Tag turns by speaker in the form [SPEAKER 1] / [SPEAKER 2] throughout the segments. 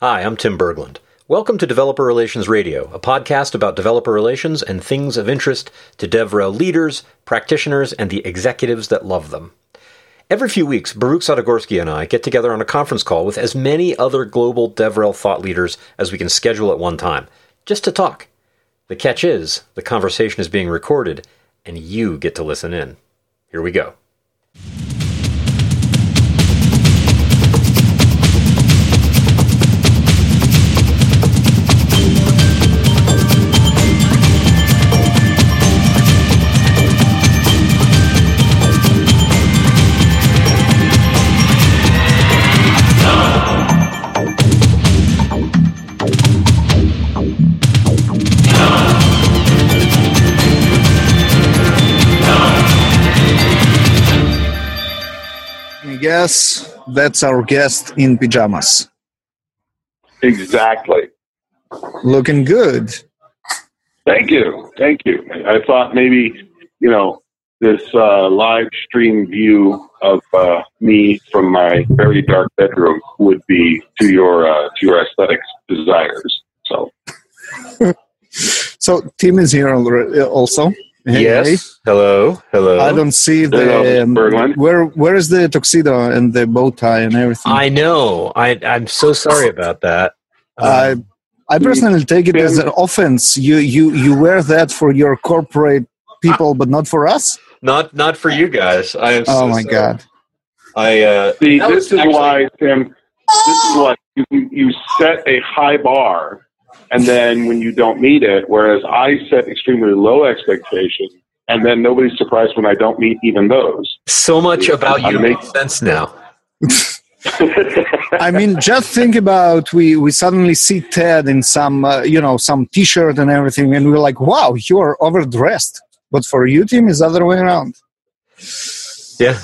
[SPEAKER 1] Hi, I'm Tim Berglund. Welcome to Developer Relations Radio, a podcast about developer relations and things of interest to DevRel leaders, practitioners, and the executives that love them. Every few weeks, Baruch Sadogursky and I get together on a conference call with as many other global DevRel thought leaders as we can schedule at one time, just to talk. The catch is, the conversation is being recorded, and you get to listen in. Here we go.
[SPEAKER 2] Guess that's our guest in pajamas.
[SPEAKER 3] Exactly.
[SPEAKER 2] Looking good.
[SPEAKER 3] Thank you. Thank you. I thought maybe, you know, this uh, live stream view of uh, me from my very dark bedroom would be to your uh, to your aesthetics desires. So,
[SPEAKER 2] So Tim is here also. Hey,
[SPEAKER 1] yes.
[SPEAKER 2] hey.
[SPEAKER 1] Hello. Hello.
[SPEAKER 2] I don't see the um,
[SPEAKER 3] Berglund.
[SPEAKER 2] where where is the tuxedo and the bow tie and everything.
[SPEAKER 1] I know. I, I'm so sorry about that.
[SPEAKER 2] I
[SPEAKER 1] Um,
[SPEAKER 2] I personally take it as an offense. You you you wear that for your corporate people, but not for us.
[SPEAKER 1] not not for you guys. I am.
[SPEAKER 2] Oh my
[SPEAKER 1] sorry.
[SPEAKER 2] god!
[SPEAKER 1] I uh,
[SPEAKER 3] see, this is
[SPEAKER 1] actually-
[SPEAKER 3] why, Tim. This is why you, you set a high bar, and then when you don't meet it, whereas I set extremely low expectations, and then nobody's surprised when I don't meet even those.
[SPEAKER 1] so much about you
[SPEAKER 3] I make-
[SPEAKER 1] makes sense now.
[SPEAKER 2] I mean, just think about we we suddenly see Ted in some uh, you know some T-shirt and everything, and we're like, wow, you're overdressed. But for you, Tim, is the other way around.
[SPEAKER 1] Yeah,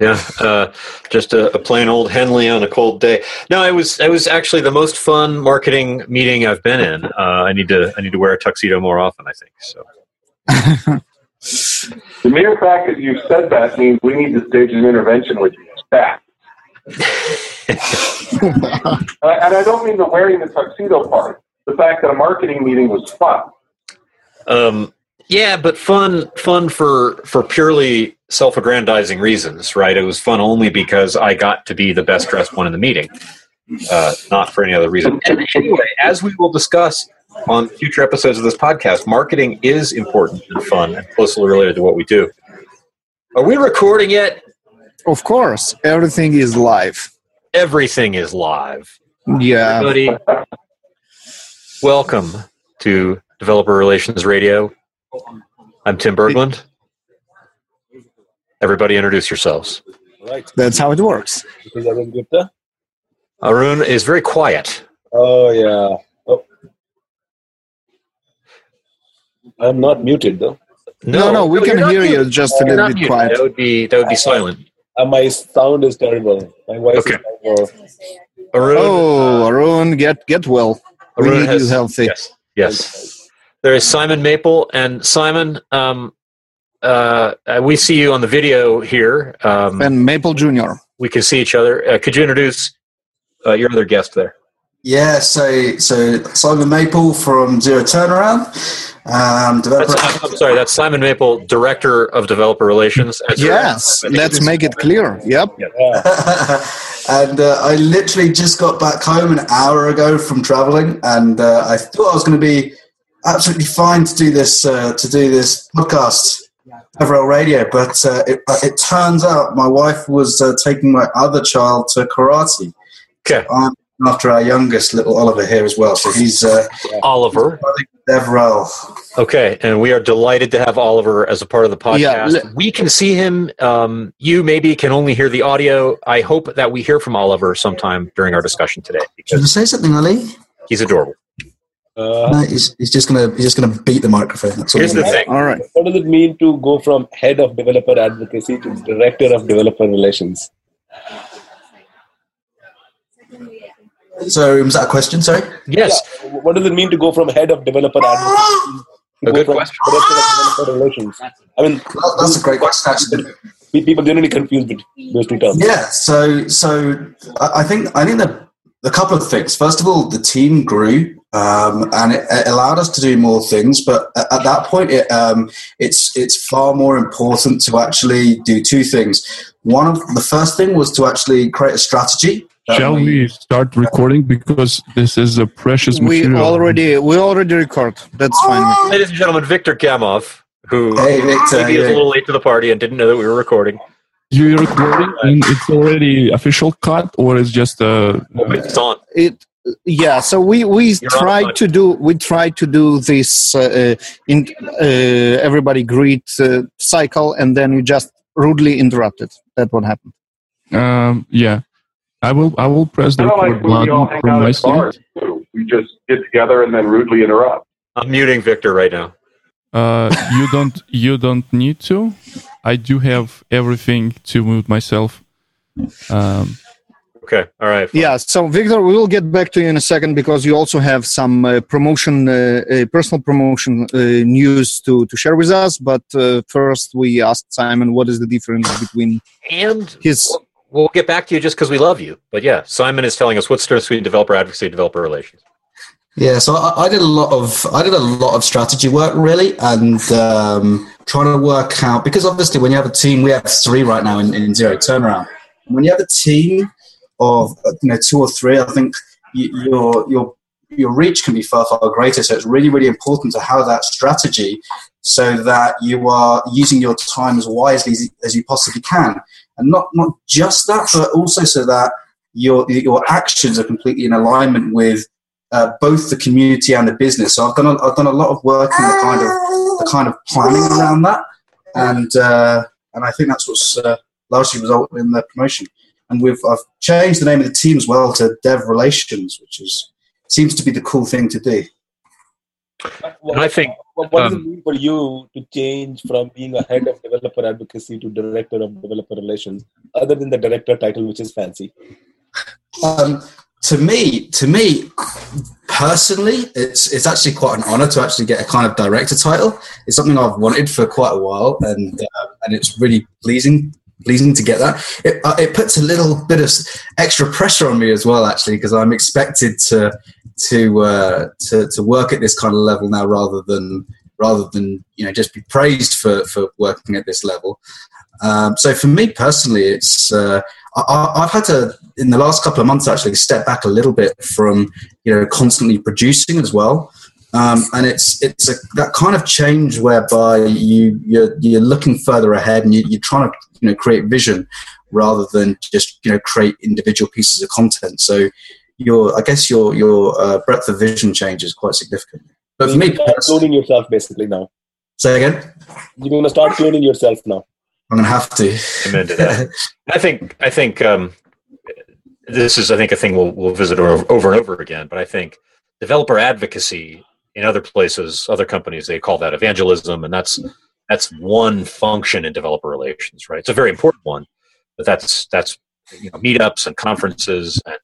[SPEAKER 1] yeah. Uh, just a, a plain old Henley on a cold day. No, it was it was actually the most fun marketing meeting I've been in. Uh, I need to I need to wear a tuxedo more often. I think so.
[SPEAKER 3] The mere fact that you said that means we need to stage an intervention with you staff. Uh, and I don't mean the wearing the tuxedo part. The fact that a marketing meeting was fun.
[SPEAKER 1] Um, yeah, but fun fun for for purely self-aggrandizing reasons, right? It was fun only because I got to be the best dressed one in the meeting, uh, not for any other reason. And anyway, as we will discuss on future episodes of this podcast, marketing is important and fun and closely related to what we do. Are we recording yet?
[SPEAKER 2] Of course, everything is live.
[SPEAKER 1] Everything is live.
[SPEAKER 2] Yeah,
[SPEAKER 1] Everybody, welcome to Developer Relations Radio. I'm Tim Berglund. Everybody introduce yourselves.
[SPEAKER 4] Right.
[SPEAKER 2] that's how it works.
[SPEAKER 4] This is Arun Gupta.
[SPEAKER 1] Arun is very quiet.
[SPEAKER 4] Oh yeah. Oh. I'm not muted though.
[SPEAKER 2] No, no, we can
[SPEAKER 1] you're not
[SPEAKER 2] hear you
[SPEAKER 1] muted.
[SPEAKER 2] just a little bit
[SPEAKER 1] muted.
[SPEAKER 2] quiet.
[SPEAKER 1] That would be that would be silent.
[SPEAKER 4] Uh, my sound is terrible. My voice
[SPEAKER 1] Okay.
[SPEAKER 4] is terrible.
[SPEAKER 1] Arun,
[SPEAKER 2] Oh, Arun, get get well. We
[SPEAKER 1] Arun
[SPEAKER 2] need
[SPEAKER 1] has-
[SPEAKER 2] you healthy.
[SPEAKER 1] Yes, yes. There is Simon Maple and Simon. Um, uh, uh, we see you on the video here. Um,
[SPEAKER 2] And Maple Junior.
[SPEAKER 1] we can see each other. Uh, could you introduce uh, your other guest there?
[SPEAKER 5] Yeah, so so Simon Maple from Zero Turnaround, um, developer.
[SPEAKER 1] I'm sorry, that's Simon Maple, Director of Developer Relations. at
[SPEAKER 2] Yes, let's make it clear. Yep.
[SPEAKER 4] Yeah.
[SPEAKER 5] and uh, I literally just got back home an hour ago from traveling, and uh, I thought I was going to be absolutely fine to do this uh, to do this podcast. Overall radio, but uh, it, it turns out my wife was uh, taking my other child to karate.
[SPEAKER 1] Okay.
[SPEAKER 5] I'm after our youngest little Oliver here as well, so he's uh,
[SPEAKER 1] Oliver.
[SPEAKER 5] Devrel.
[SPEAKER 1] Okay, and we are delighted to have Oliver as a part of the podcast.
[SPEAKER 2] Yeah, le-
[SPEAKER 1] we can see him. Um, you maybe can only hear the audio. I hope that we hear from Oliver sometime during our discussion today
[SPEAKER 5] Should I say something, Ali?
[SPEAKER 1] he's adorable.
[SPEAKER 4] Uh,
[SPEAKER 5] No, he's, he's just gonna he's just gonna beat the microphone. That's.
[SPEAKER 1] Here's the thing.
[SPEAKER 2] All right.
[SPEAKER 4] what does it mean to go from head of developer advocacy to director of developer relations?
[SPEAKER 5] So was that a question? Sorry.
[SPEAKER 1] Yes,
[SPEAKER 4] Yeah. What does it mean to go from head of developer advocacy to
[SPEAKER 1] A
[SPEAKER 4] go
[SPEAKER 1] good
[SPEAKER 4] from
[SPEAKER 1] question.
[SPEAKER 4] director of developer relations? I mean,
[SPEAKER 5] That- That's a great question. Actually.
[SPEAKER 4] people generally confuse bet- those two terms.
[SPEAKER 5] Yeah. So so I I think I think the a couple of things. First of all, the team grew, um, and it, it, allowed us to do more things. But at, at that point, it, um, it's it's far more important to actually do two things. One of the first thing was to actually create a strategy.
[SPEAKER 6] Shall we, we, start recording because this is a precious
[SPEAKER 2] we
[SPEAKER 6] material.
[SPEAKER 2] already we already record. That's fine.
[SPEAKER 1] Ladies and gentlemen, Victor Gamov, who
[SPEAKER 5] Hey, Victor,
[SPEAKER 1] maybe is a little late to the party and didn't know that we were recording.
[SPEAKER 6] You're recording and it's already official cut or it's just a
[SPEAKER 1] It's on.
[SPEAKER 2] It yeah. So we we
[SPEAKER 1] You're
[SPEAKER 2] tried to do we tried to do this uh, in uh, everybody greet uh, cycle, and then you just rudely interrupted. that what happened.
[SPEAKER 6] um, yeah. I will I will press the
[SPEAKER 3] Kind of like
[SPEAKER 6] record
[SPEAKER 3] when we all
[SPEAKER 6] button from my
[SPEAKER 3] at bars.
[SPEAKER 6] side.
[SPEAKER 3] We just get together and then rudely interrupt.
[SPEAKER 1] I'm muting Victor right now.
[SPEAKER 6] Uh, you don't you don't need to. I do have everything to mute myself. Um,
[SPEAKER 1] Okay. All right. fine.
[SPEAKER 2] Yeah. So Victor, we will get back to you in a second because you also have some uh, promotion, uh, uh, personal promotion uh, news to to share with us. But uh, first, we asked Simon what is the difference between
[SPEAKER 1] And
[SPEAKER 2] his
[SPEAKER 1] we'll, we'll get back to you just because we love you. But yeah, Simon is telling us what's Stern Suite developer advocacy, developer relations.
[SPEAKER 5] Yeah, so I, I did a lot of I did a lot of strategy work really, and um, trying to work out because obviously when you have a team, we have three right now in, in zero turnaround. When you have a team of uh, you know two or three, I think your your your reach can be far far greater. So it's really really important to have that strategy so that you are using your time as wisely as, you possibly can, and not not just that, but also so that your your actions are completely in alignment with uh, both the community and the business. So I've done a, I've done a lot of work in the kind of the kind of planning around that, and uh, and I think that's what's uh, largely resulted in the promotion. And we've I've changed the name of the team as well to Dev Relations, which is seems to be the cool thing to do.
[SPEAKER 1] And I think,
[SPEAKER 4] what, what does
[SPEAKER 1] um,
[SPEAKER 4] it mean for you to change from being a head of developer advocacy to director of developer relations, other than the director title, which is fancy?
[SPEAKER 5] Um, to me, to me personally, it's it's actually quite an honor to actually get a kind of director title. It's something I've wanted for quite a while, and uh, and it's really pleasing pleasing to get that. It, uh, it puts a little bit of extra pressure on me as well, actually, because I'm expected to to uh, to to work at this kind of level now, rather than rather than you know just be praised for for working at this level. Um, so for me personally, it's uh, I, I've had to in the last couple of months actually step back a little bit from you know constantly producing as well. Um, and it's it's a, that kind of change whereby you you're, you're looking further ahead and you, you're trying to you know create vision rather than just you know create individual pieces of content. So your I guess your your uh, breadth of vision changes quite significantly. But for me,
[SPEAKER 4] You're cloning yourself basically now.
[SPEAKER 5] say again,
[SPEAKER 4] You're going to start cloning yourself now.
[SPEAKER 5] I'm gonna have to.
[SPEAKER 1] Amen to that. I think I think um, this is I think a thing we'll we'll visit over, over and over again. But I think developer advocacy in other places, other companies, they call that evangelism, and that's that's one function in developer relations, right? It's a very important one, but that's that's you know meetups and conferences and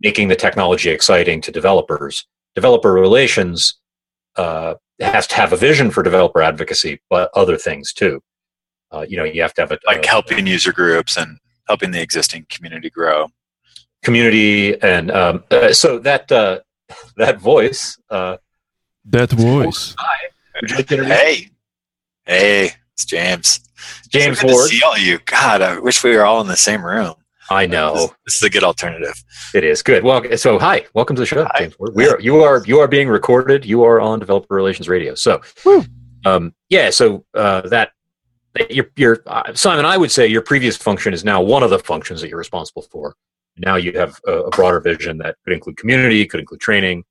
[SPEAKER 1] making the technology exciting to developers. Developer relations uh, has to have a vision for developer advocacy, but other things too. Uh, you know, you have to have a
[SPEAKER 7] like
[SPEAKER 1] a-
[SPEAKER 7] helping user groups and helping the existing community grow.
[SPEAKER 1] community and um, uh, so that uh, that voice uh,
[SPEAKER 6] that voice.
[SPEAKER 1] would you like to introduce-
[SPEAKER 7] Hey, hey, it's James.
[SPEAKER 1] James
[SPEAKER 7] so good
[SPEAKER 1] Ward
[SPEAKER 7] To see all you. God, I wish we were all in the same room.
[SPEAKER 1] I
[SPEAKER 7] This,
[SPEAKER 1] know
[SPEAKER 7] this is a good alternative.
[SPEAKER 1] it is good well so hi welcome to the show
[SPEAKER 7] Hi.
[SPEAKER 1] James Ward. we are you are you are being recorded you are on developer relations radio so um, yeah so uh, that that your your uh, Simon I would say your previous function is now one of the functions that you're responsible for now you have a, a broader vision that could include community could include training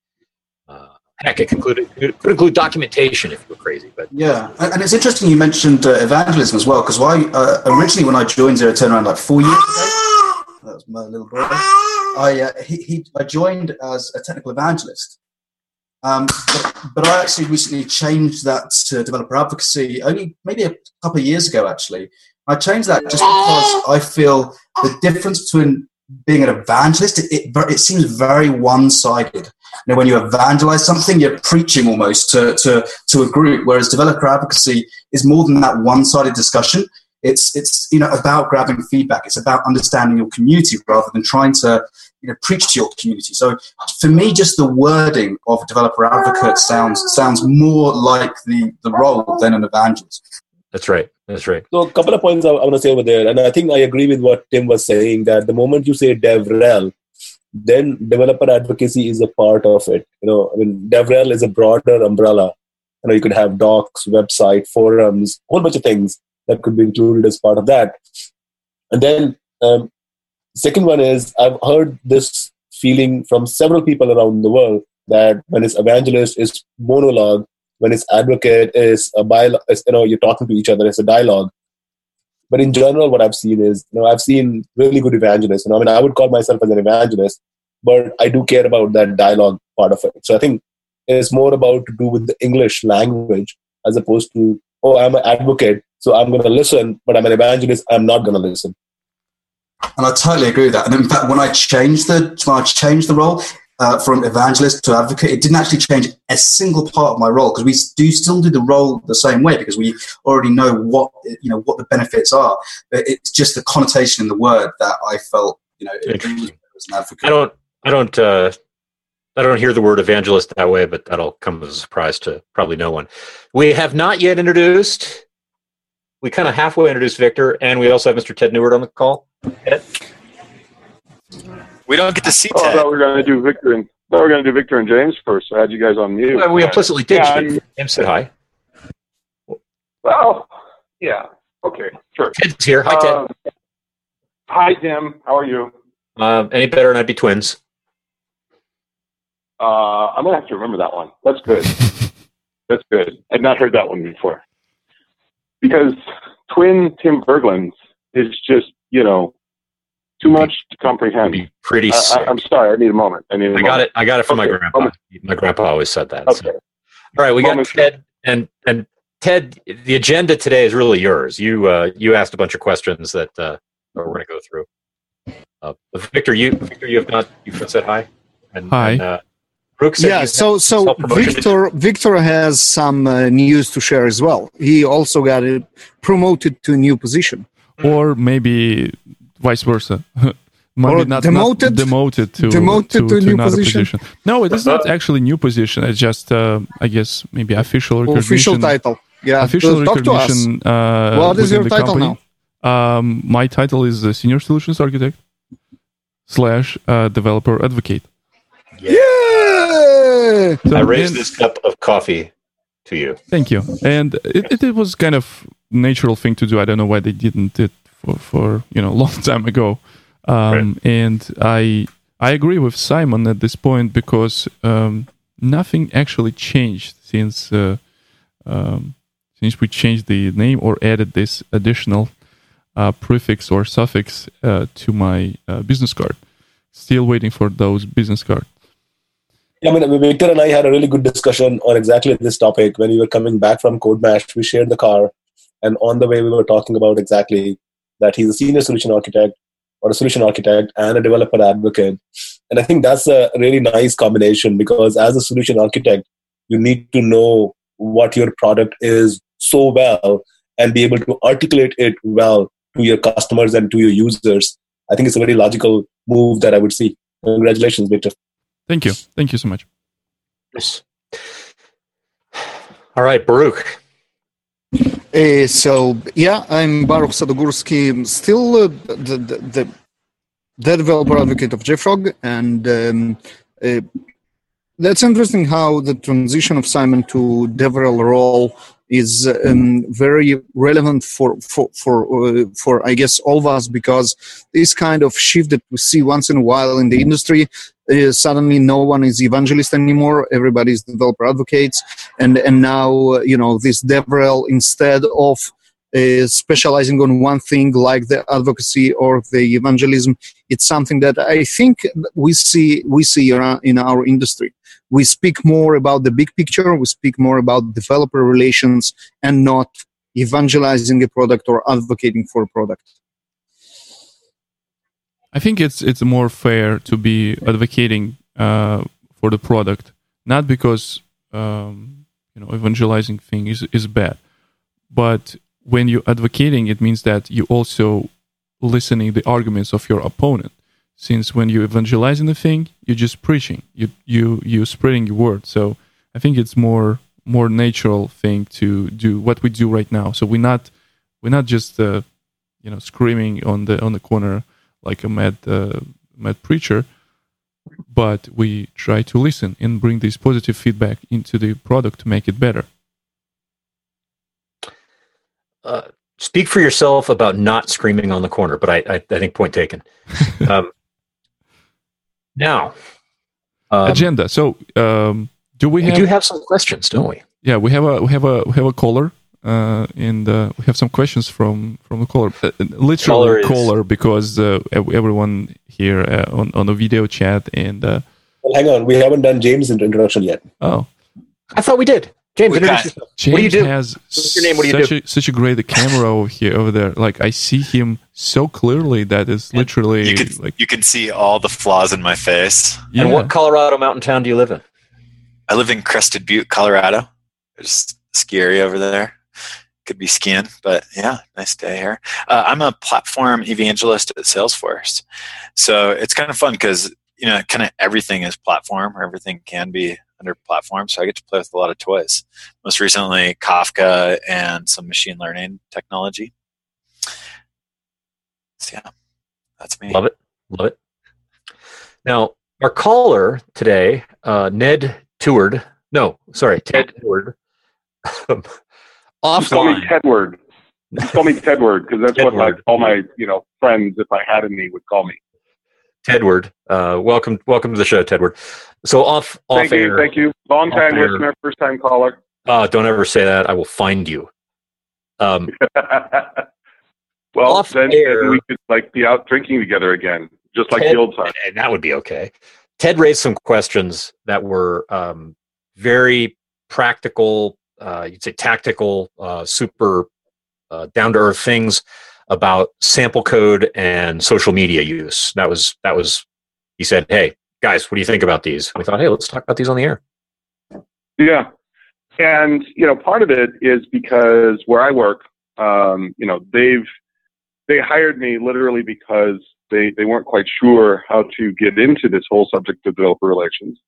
[SPEAKER 1] heck it could include, it could include documentation if you're crazy but
[SPEAKER 5] Yeah, and and it's interesting you mentioned uh, evangelism as well, because why uh, originally when I joined Zero Turnaround like four years ago, that was my little brother. I uh, he, he I joined as a technical evangelist, um, but, but I actually recently changed that to developer advocacy only maybe a couple of years ago. Actually, I changed that just because I feel the difference between being an evangelist it, it, it seems very one-sided you know, when you evangelize something, you're preaching almost to, to, to a group, whereas developer advocacy is more than that one sided discussion. It's it's you know about grabbing feedback. It's about understanding your community rather than trying to you know preach to your community. So for me, just the wording of developer advocate sounds sounds more like the the role than an evangelist.
[SPEAKER 1] That's right. That's right.
[SPEAKER 4] So a couple of points I, I want to say over there, and I think I agree with what Tim was saying that the moment you say DevRel, then developer advocacy is a part of it. You know, I mean, DevRel is a broader umbrella. You know, you could have docs, website, forums, a whole bunch of things that could be included as part of that. And then, um, second one is I've heard this feeling from several people around the world that when it's evangelist, it's monologue. When it's advocate, is a bio, you know, you're talking to each other. It's a dialogue. But in general, what I've seen is, you know, I've seen really good evangelists. You know, I mean, I would call myself as an evangelist, but I do care about that dialogue part of it. So I think it's more about to do with the English language as opposed to, oh, I'm an advocate, so I'm going to listen, but I'm an evangelist, I'm not going to listen.
[SPEAKER 5] And I totally agree with that. And in fact, when I changed the when I changed the role uh, from evangelist to advocate, it didn't actually change a single part of my role because we do still do the role the same way because we already know what you know what the benefits are. But it's just the connotation in the word that I felt you know it, it was an advocate.
[SPEAKER 1] I don't. I don't. Uh, I don't hear the word evangelist that way, but that'll come as a surprise to probably no one. We have not yet introduced. We kind of halfway introduced Victor, and we also have Mr. Ted Neward on the call. Ted?
[SPEAKER 7] We don't get to see
[SPEAKER 3] Oh, I
[SPEAKER 7] Ted.
[SPEAKER 3] thought we were going to do Victor and thought we were going to do Victor and James first. I had you guys on mute.
[SPEAKER 1] Well, we implicitly did.
[SPEAKER 3] Yeah,
[SPEAKER 1] James. James said hi.
[SPEAKER 3] Well, yeah. Okay, sure.
[SPEAKER 1] Ted's here. Hi, Ted.
[SPEAKER 3] Um, hi, Tim. How are you?
[SPEAKER 1] Uh, any better, and I'd be twins.
[SPEAKER 3] Uh, I'm gonna have to remember that one. That's good. That's good. I'd not heard that one before. Because twin Tim Berglund is just you know too much to comprehend.
[SPEAKER 1] Be pretty
[SPEAKER 3] I,
[SPEAKER 1] sick.
[SPEAKER 3] I, I'm sorry. I need a moment. I need a
[SPEAKER 1] I
[SPEAKER 3] moment.
[SPEAKER 1] got it. I got it from my
[SPEAKER 3] Okay.
[SPEAKER 1] grandpa. My grandpa always said that. so.
[SPEAKER 3] Okay.
[SPEAKER 1] All right, we got
[SPEAKER 3] Moment.
[SPEAKER 1] Ted and and Ted. The agenda today is really yours. You uh, you asked a bunch of questions that uh, we're going to go through. Uh, Victor, you Victor, you have not you've said hi. And,
[SPEAKER 6] Hi.
[SPEAKER 1] And, uh, said
[SPEAKER 2] yeah so so victor victor has some uh, news to share as well he also got uh, promoted to a new position
[SPEAKER 6] or maybe vice versa. maybe
[SPEAKER 2] Or
[SPEAKER 6] not
[SPEAKER 2] demoted-
[SPEAKER 6] not demoted to
[SPEAKER 2] demoted to a new
[SPEAKER 6] another
[SPEAKER 2] position.
[SPEAKER 6] No, it is not actually new position. It's just uh, I guess maybe official recognition.
[SPEAKER 2] official title yeah
[SPEAKER 6] Official
[SPEAKER 2] talk to us
[SPEAKER 6] recognition. Uh,
[SPEAKER 2] What is your
[SPEAKER 6] the
[SPEAKER 2] title
[SPEAKER 6] company. Um, my title is uh, senior solutions architect slash uh, developer advocate.
[SPEAKER 2] yeah
[SPEAKER 6] So,
[SPEAKER 1] I raised
[SPEAKER 6] and-
[SPEAKER 1] this cup of coffee to you.
[SPEAKER 6] Thank you. And it, it, it was kind of natural thing to do. I don't know why they didn't it for, for you know a long time ago. Um, And I I agree with Simon at this point because um, nothing actually changed since uh, um, since we changed the name or added this additional uh, prefix or suffix uh, to my uh, business card. Still waiting for those business cards.
[SPEAKER 4] I mean, Victor and I had a really good discussion on exactly this topic when we were coming back from CodeMash. We shared the car, and on the way, we were talking about exactly that he's a senior solution architect or a solution architect and a developer advocate. And I think that's a really nice combination because as a solution architect, you need to know what your product is so well and be able to articulate it well to your customers and to your users. I think it's a very logical move that I would see. Congratulations, Victor.
[SPEAKER 6] Thank you. Thank you so much.
[SPEAKER 1] Yes. All right, Baruch.
[SPEAKER 2] Uh, so yeah, I'm Baruch Sadogursky, still uh, the, the the developer advocate of JFrog, and um, uh, that's interesting how the transition of Simon to DevRel role is um, very relevant for for for uh, for I guess all of us because this kind of shift that we see once in a while in the industry. Uh, suddenly, no one is evangelist anymore. Everybody is developer advocates, and and now uh, you know this DevRel instead of uh, specializing on one thing like the advocacy or the evangelism, it's something that I think we see we see in our industry. We speak more about the big picture. We speak more about developer relations and not evangelizing a product or advocating for a product.
[SPEAKER 6] I think it's it's more fair to be advocating uh, for the product, not because um, you know evangelizing thing is is bad, but when you're advocating, it means that you also listening the arguments of your opponent. Since when you're evangelizing the thing, you're just preaching. You you you spreading your word. So I think it's more more natural thing to do what we do right now. So we're not we're not just uh, you know screaming on the on the corner like a mad uh, mad preacher, but we try to listen and bring this positive feedback into the product to make it better.
[SPEAKER 1] Uh, speak for yourself about not screaming on the corner, but I, I, I think point taken. um, now, um,
[SPEAKER 6] agenda. So, um, do we,
[SPEAKER 1] we
[SPEAKER 6] have?
[SPEAKER 1] do have some questions, don't we?
[SPEAKER 6] Yeah, we have a we have a we have a caller, uh, and uh, we have some questions from from the caller. Uh, literally
[SPEAKER 1] Caller
[SPEAKER 6] caller,
[SPEAKER 1] is-
[SPEAKER 6] because uh, everyone here uh, on on the video chat and uh,
[SPEAKER 4] Well, hang on, we haven't done James' introduction yet.
[SPEAKER 6] oh,
[SPEAKER 1] I thought we did. James, introduce
[SPEAKER 7] got-
[SPEAKER 1] yourself.
[SPEAKER 6] James
[SPEAKER 1] What do you do?
[SPEAKER 6] has
[SPEAKER 1] What's your name? What do you
[SPEAKER 6] such
[SPEAKER 1] do?
[SPEAKER 6] a such a great camera over here over there. Like I see him so clearly that it's literally
[SPEAKER 7] You can
[SPEAKER 6] like
[SPEAKER 7] you can see all the flaws in my face.
[SPEAKER 6] yeah.
[SPEAKER 1] And what Colorado mountain town do you live in?
[SPEAKER 7] I live in Crested Butte, Colorado. There's a ski area over there. Could be skiing, but yeah, nice day here. Uh, I'm a platform evangelist at Salesforce, so it's kind of fun because you know, kind of everything is platform, or everything can be under platform. So I get to play with a lot of toys. Most recently, Kafka and some machine learning technology. So yeah, that's me.
[SPEAKER 1] Love it. Love it. Now, our caller today, uh, Ned Teward. No, sorry, Ted Teward.
[SPEAKER 3] Just call me
[SPEAKER 1] Offline.
[SPEAKER 3] Tedward. Just call me Tedward because that's what like all my you know friends, if I had any, would call me.
[SPEAKER 1] Tedward. Uh, welcome, welcome to the show, Tedward. So off, off
[SPEAKER 3] Thank
[SPEAKER 1] air.
[SPEAKER 3] you, thank you. Long time
[SPEAKER 1] air.
[SPEAKER 3] listener, first time caller.
[SPEAKER 1] Uh, don't ever say that. I will find you. Um,
[SPEAKER 3] well, then,
[SPEAKER 1] air.
[SPEAKER 3] then we could like be out drinking together again, just like
[SPEAKER 1] Ted-
[SPEAKER 3] the old time.
[SPEAKER 1] and that would be okay. Ted raised some questions that were um, very practical, uh, you'd say tactical, uh, super uh, down to earth things about sample code and social media use. That was that was. He said, "Hey guys, what do you think about these?" We thought, "Hey, let's talk about these on the air."
[SPEAKER 3] Yeah. And, you know, part of it is because where I work, um, you know, they've, they hired me literally because they, they weren't quite sure how to get into this whole subject of developer relations.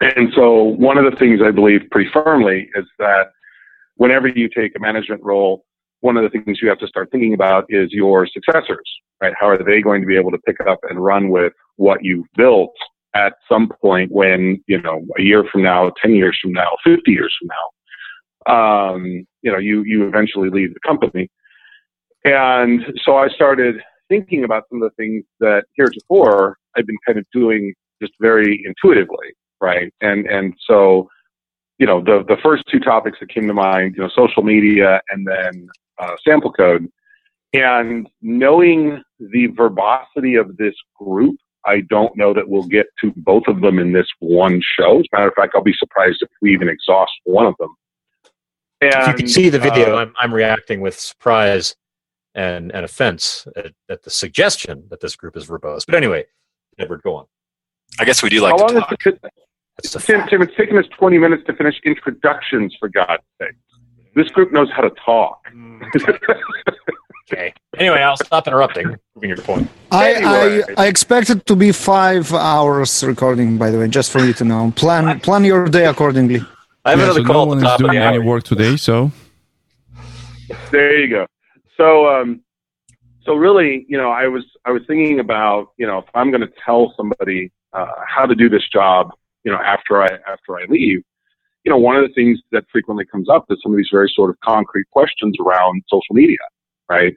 [SPEAKER 3] And so one of the things I believe pretty firmly is that whenever you take a management role, one of the things you have to start thinking about is your successors, right? How are they going to be able to pick up and run with what you've built at some point when, you know, a year from now, 10 years from now, 50 years from now, um, you know, you, you eventually leave the company. And so I started thinking about some of the things that heretofore I've been kind of doing just very intuitively, right? And, and so, you know, the, the first two topics that came to mind, you know, social media and then uh, sample code. And knowing the verbosity of this group, I don't know that we'll get to both of them in this one show. As a matter of fact, I'll be surprised if we even exhaust one of them. And,
[SPEAKER 1] if you can see the video,
[SPEAKER 3] uh,
[SPEAKER 1] I'm, I'm reacting with surprise and, and offense at, at the suggestion that this group is verbose. But anyway, Edward, go on.
[SPEAKER 7] I guess we do like
[SPEAKER 3] how
[SPEAKER 7] to
[SPEAKER 3] long
[SPEAKER 7] talk.
[SPEAKER 3] has it, Tim. Tim, it's taken us 20 minutes to finish introductions, for God's sake. This group knows how to talk.
[SPEAKER 1] Okay. Anyway, I'll stop interrupting. Moving your point.
[SPEAKER 2] I,
[SPEAKER 3] Anyway.
[SPEAKER 2] I I expect it to be five hours recording. By the way, just for you to know. Plan plan your day accordingly.
[SPEAKER 1] I have
[SPEAKER 6] Yeah,
[SPEAKER 1] another
[SPEAKER 6] so no
[SPEAKER 1] call
[SPEAKER 6] one
[SPEAKER 1] at
[SPEAKER 6] is doing any work today, so
[SPEAKER 3] there you go. So, um, so really, you know, I was I was thinking about, you know, if I'm going to tell somebody uh, how to do this job, you know, after I after I leave, you know, one of the things that frequently comes up is some of these very sort of concrete questions around social media, right?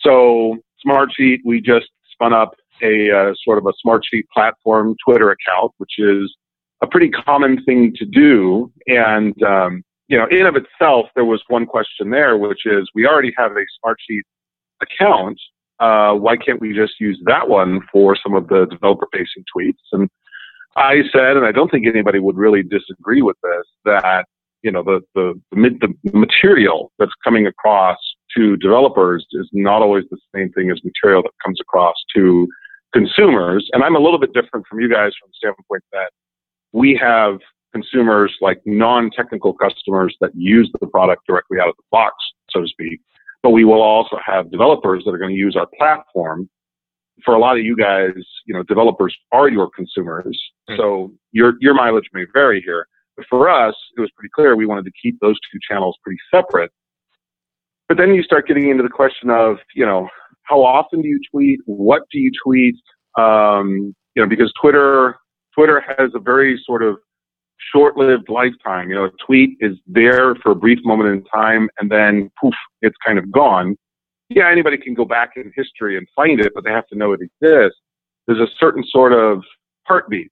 [SPEAKER 3] So, Smartsheet, we just spun up a uh, sort of a Smartsheet platform Twitter account, which is a pretty common thing to do, and um, you know, in of itself, there was one question there, which is we already have a Smartsheet account. Uh, why can't we just use that one for some of the developer facing tweets? And I said, and I don't think anybody would really disagree with this, that, you know, the, the, the, the material that's coming across to developers is not always the same thing as material that comes across to consumers. And I'm a little bit different from you guys from the standpoint that we have consumers, like non-technical customers that use the product directly out of the box, so to speak. But we will also have developers that are going to use our platform. For a lot of you guys, you know, developers are your consumers,
[SPEAKER 1] Mm.
[SPEAKER 3] so your your mileage may vary here. But for us, it was pretty clear we wanted to keep those two channels pretty separate. But then you start getting into the question of, you know, how often do you tweet? What do you tweet? Um, you know, because Twitter Twitter has a very sort of short-lived lifetime. You know, a tweet is there for a brief moment in time, and then poof, it's kind of gone. Yeah, anybody can go back in history and find it, but they have to know it exists. There's a certain sort of heartbeat,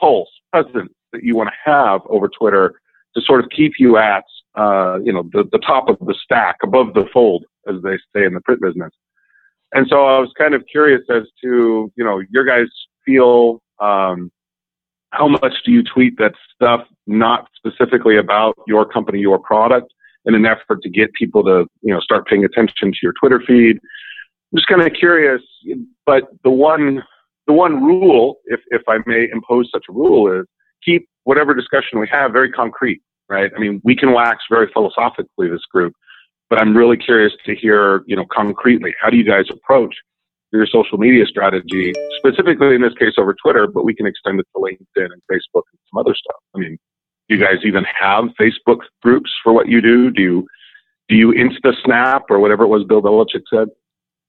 [SPEAKER 3] pulse, presence that you want to have over Twitter to sort of keep you at, uh, you know, the, the top of the stack, above the fold, as they say in the print business. And so I was kind of curious as to, you know, your guys feel, um, how much do you tweet that stuff not specifically about your company, your product, in an effort to get people to, you know, start paying attention to your Twitter feed? I'm just kind of curious, but the one, the one rule, if, if I may impose such a rule, is keep whatever discussion we have very concrete, right? I mean, we can wax very philosophically this group, but I'm really curious to hear, you know, concretely, how do you guys approach your social media strategy, specifically in this case over Twitter, but we can extend it to LinkedIn and Facebook and some other stuff. I mean, do you guys even have Facebook groups for what you do? Do you do you Insta Snap or whatever it was Bill Belichick said?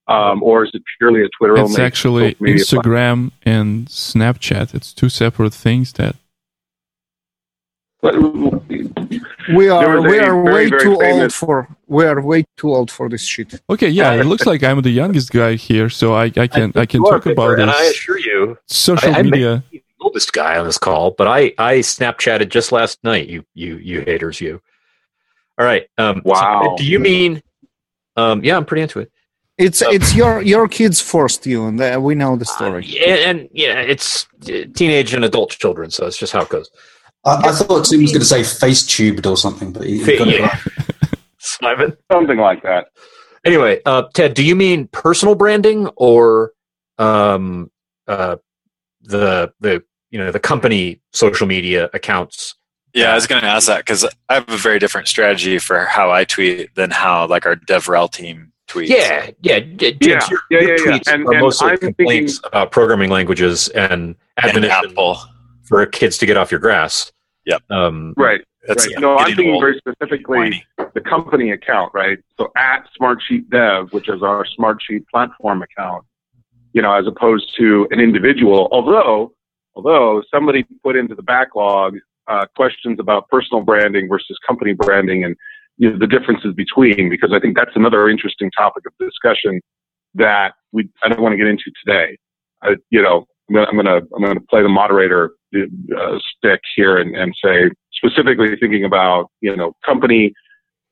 [SPEAKER 3] Um, or is it purely a Twitter
[SPEAKER 6] It's
[SPEAKER 3] only?
[SPEAKER 6] actually
[SPEAKER 3] social media platform?
[SPEAKER 6] Instagram and Snapchat. It's two separate things that
[SPEAKER 3] But,
[SPEAKER 2] We are we are
[SPEAKER 3] very,
[SPEAKER 2] way
[SPEAKER 3] very
[SPEAKER 2] too old for we are way too old for this shit.
[SPEAKER 6] Okay, yeah, it looks like I'm the youngest guy here, so I, I can I, can talk about
[SPEAKER 1] Victor, And I
[SPEAKER 6] this
[SPEAKER 1] assure you,
[SPEAKER 6] social
[SPEAKER 1] I- I
[SPEAKER 6] media.
[SPEAKER 1] be the oldest guy on this call, but I I Snapchatted just last night. You you you haters, you. All right. Um, so
[SPEAKER 3] Wow.
[SPEAKER 1] do you mean? Um, yeah, I'm pretty into it.
[SPEAKER 2] It's
[SPEAKER 1] Oh.
[SPEAKER 2] it's your your kids forced you, and uh, we know the story.
[SPEAKER 1] Uh, and, and yeah, it's uh, teenage and adult children, so it's just how it goes.
[SPEAKER 5] I, I thought Tim was going to say face tubed or something, but he, he got it
[SPEAKER 1] Yeah.
[SPEAKER 5] right.
[SPEAKER 1] Simon.
[SPEAKER 3] something like that.
[SPEAKER 1] Anyway, uh, Ted, do you mean personal branding or um, uh, the the you know the company social media accounts?
[SPEAKER 7] Yeah, I was going to ask that because I have a very different strategy for how I tweet than how like our DevRel team tweets.
[SPEAKER 1] Yeah, yeah, yeah.
[SPEAKER 3] Yeah,
[SPEAKER 1] your,
[SPEAKER 3] yeah,
[SPEAKER 1] your
[SPEAKER 3] yeah, yeah.
[SPEAKER 1] tweets
[SPEAKER 3] And-
[SPEAKER 1] are
[SPEAKER 3] and
[SPEAKER 1] mostly
[SPEAKER 3] I'm
[SPEAKER 1] complaints about programming languages and
[SPEAKER 7] and Apple.
[SPEAKER 1] for kids to get off your grass.
[SPEAKER 7] Yep.
[SPEAKER 1] Um,
[SPEAKER 3] Right.
[SPEAKER 7] That's
[SPEAKER 3] right. No, I'm thinking very specifically
[SPEAKER 7] whiny.
[SPEAKER 3] the company account, right? So at Smartsheet Dev, which is our Smartsheet platform account, you know, as opposed to an individual. Although, although somebody put into the backlog uh, questions about personal branding versus company branding and you know, the differences between, because I think that's another interesting topic of discussion that we I don't want to get into today. I, you know, I'm gonna, I'm gonna play the moderator uh, stick here and, and say specifically thinking about you know company,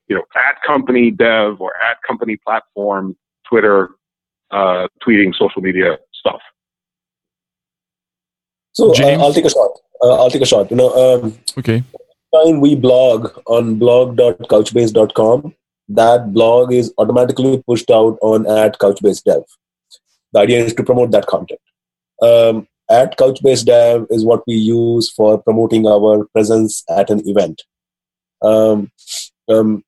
[SPEAKER 3] you know at company dev or at company platform, Twitter, uh, tweeting, social media stuff.
[SPEAKER 4] So uh, I'll take a shot. Uh, I'll take a shot. You know, um,
[SPEAKER 6] Okay.
[SPEAKER 4] time we blog on blog.couchbase.com, that blog is automatically pushed out on at Couchbase Dev. The idea is to promote that content. Um, at Couchbase Dev is what we use for promoting our presence at an event. Um, um,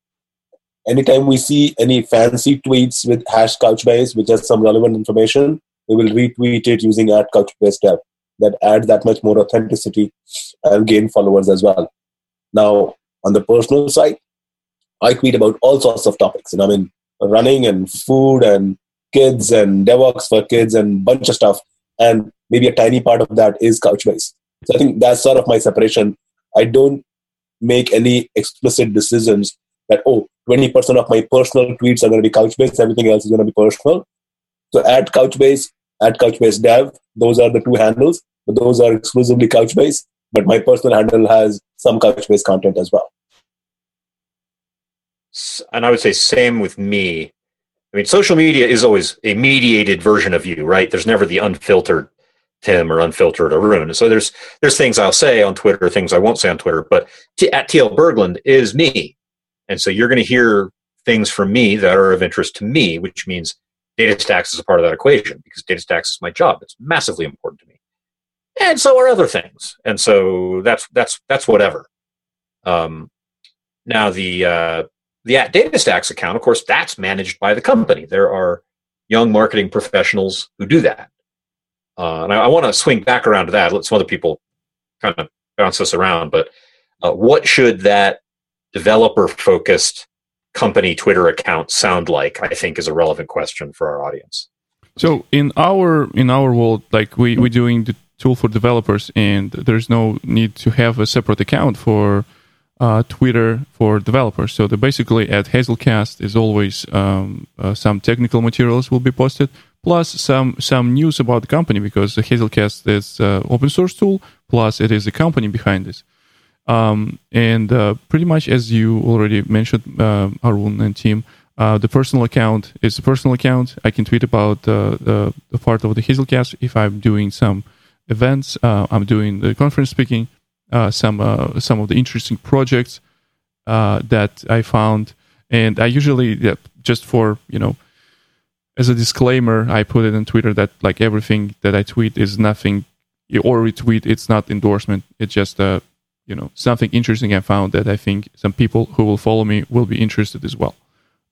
[SPEAKER 4] anytime we see any fancy tweets with hash Couchbase, which has some relevant information, we will retweet it using at Couchbase Dev. That adds that much more authenticity and gain followers as well. Now, on the personal side, I tweet about all sorts of topics. And I mean, running and food and kids and DevOps for kids and bunch of stuff. And maybe a tiny part of that is Couchbase. So I think that's sort of my separation. I don't make any explicit decisions that, oh, 20% of my personal tweets are going to be Couchbase, everything else is going to be personal. So at Couchbase, at Couchbase Dev, those are the two handles, but those are exclusively Couchbase but my personal handle has some Couchbase content as well.
[SPEAKER 1] And I would say same with me. I mean, social media is always a mediated version of you, right? There's never the unfiltered Tim or unfiltered Arun. So there's there's things I'll say on Twitter, things I won't say on Twitter. But t- at TL Berglund is me, and so you're going to hear things from me that are of interest to me, which means DataStax is a part of that equation because DataStax is my job. It's massively important to me. and so are other things. And so that's that's that's whatever. Um, now the uh, the at DataStax account, of course, that's managed by the company. There are young marketing professionals who do that. Uh, and I, I want to swing back around to that. Let some other people kind of bounce us around. But uh, what should that developer focused company Twitter account sound like? I think is a relevant question for our audience.
[SPEAKER 6] So in our in our world, like we we're doing the tool for developers, and there's no need to have a separate account for uh, Twitter for developers. So the basically at Hazelcast is always um, uh, some technical materials will be posted, plus some some news about the company because the Hazelcast is uh, open source tool, plus it is a company behind this. Um, and uh, pretty much as you already mentioned, uh, Arun and team, uh, the personal account is a personal account. I can tweet about the, the part of the Hazelcast if I'm doing some events. I'm doing the conference speaking uh, some uh, some of the interesting projects uh, that I found, and I usually yeah, just for you know as a disclaimer, I put it on Twitter that like everything that I tweet is nothing or retweet. It's not endorsement. It's just uh, you know something interesting I found that I think some people who will follow me will be interested as well.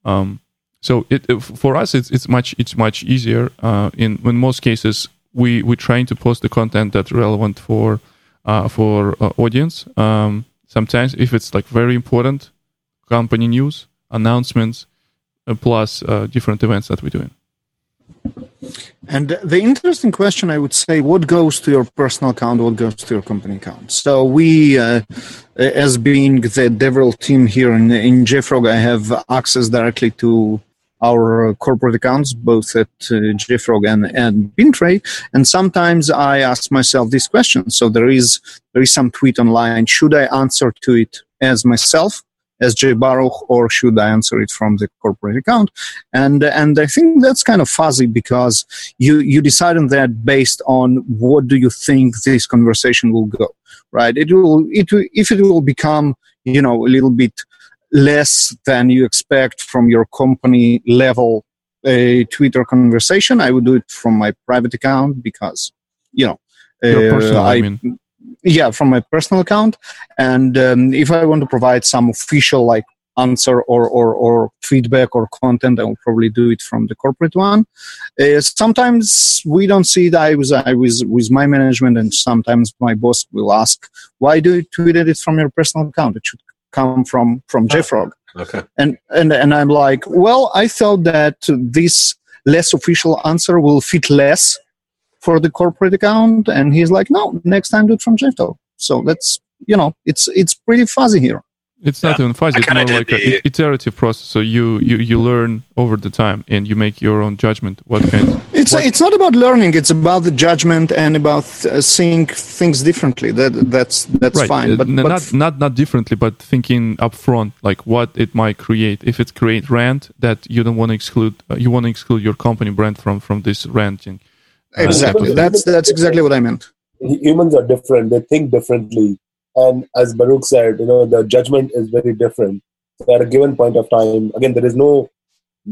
[SPEAKER 6] Um, so it, for us it's it's much it's much easier. Uh, in in most cases, we we trying to post the content that's relevant for uh, for uh, audience. Um, sometimes, if it's like very important company news, announcements, uh, plus different events that we're doing.
[SPEAKER 2] And the interesting question, I would say, what goes to your personal account, what goes to your company account? So we, uh, as being the DevRel team here in, in JFrog, I have access directly to our corporate accounts, both at uh, JFrog and, and Bintray. And sometimes I ask myself this question. So there is, there is some tweet online. Should I answer to it as myself? As Jay Baruch, or should I answer it from the corporate account? And and I think that's kind of fuzzy because you you decide on that based on what do you think this conversation will go, right? It will it will, if it will become you know a little bit less than you expect from your company level a Twitter conversation, I would do it from my private account because, you know,
[SPEAKER 6] uh, personal, I, I mean.
[SPEAKER 2] Yeah, from my personal account. And um, if I want to provide some official like answer or, or, or feedback or content, I will probably do it from the corporate one. Uh, sometimes we don't see it I was, I was with my management and sometimes my boss will ask, why do you tweet it from your personal account? It should come from from JFrog.
[SPEAKER 1] Okay.
[SPEAKER 2] And and and I'm like, well, I thought that this less official answer will fit less for the corporate account, and he's like, no, next time do it from JFrog. So that's you know, it's it's pretty fuzzy here.
[SPEAKER 6] It's not yeah. even fuzzy. It's more like an iterative process. So you, you you learn over the time, and you make your own judgment. What kind?
[SPEAKER 2] It's
[SPEAKER 6] what?
[SPEAKER 2] it's not about learning. It's about the judgment and about uh, seeing things differently. That that's that's
[SPEAKER 6] right.
[SPEAKER 2] fine.
[SPEAKER 6] Uh, but, not but not not differently, but thinking upfront, like what it might create. If it create rent that you don't want to exclude, uh, you want to exclude your company brand from from this ranting.
[SPEAKER 2] Exactly. That's that's exactly what I meant.
[SPEAKER 4] Humans are different. They think differently and as Baruch said, you know, the judgment is very different. So at a given point of time, again, there is no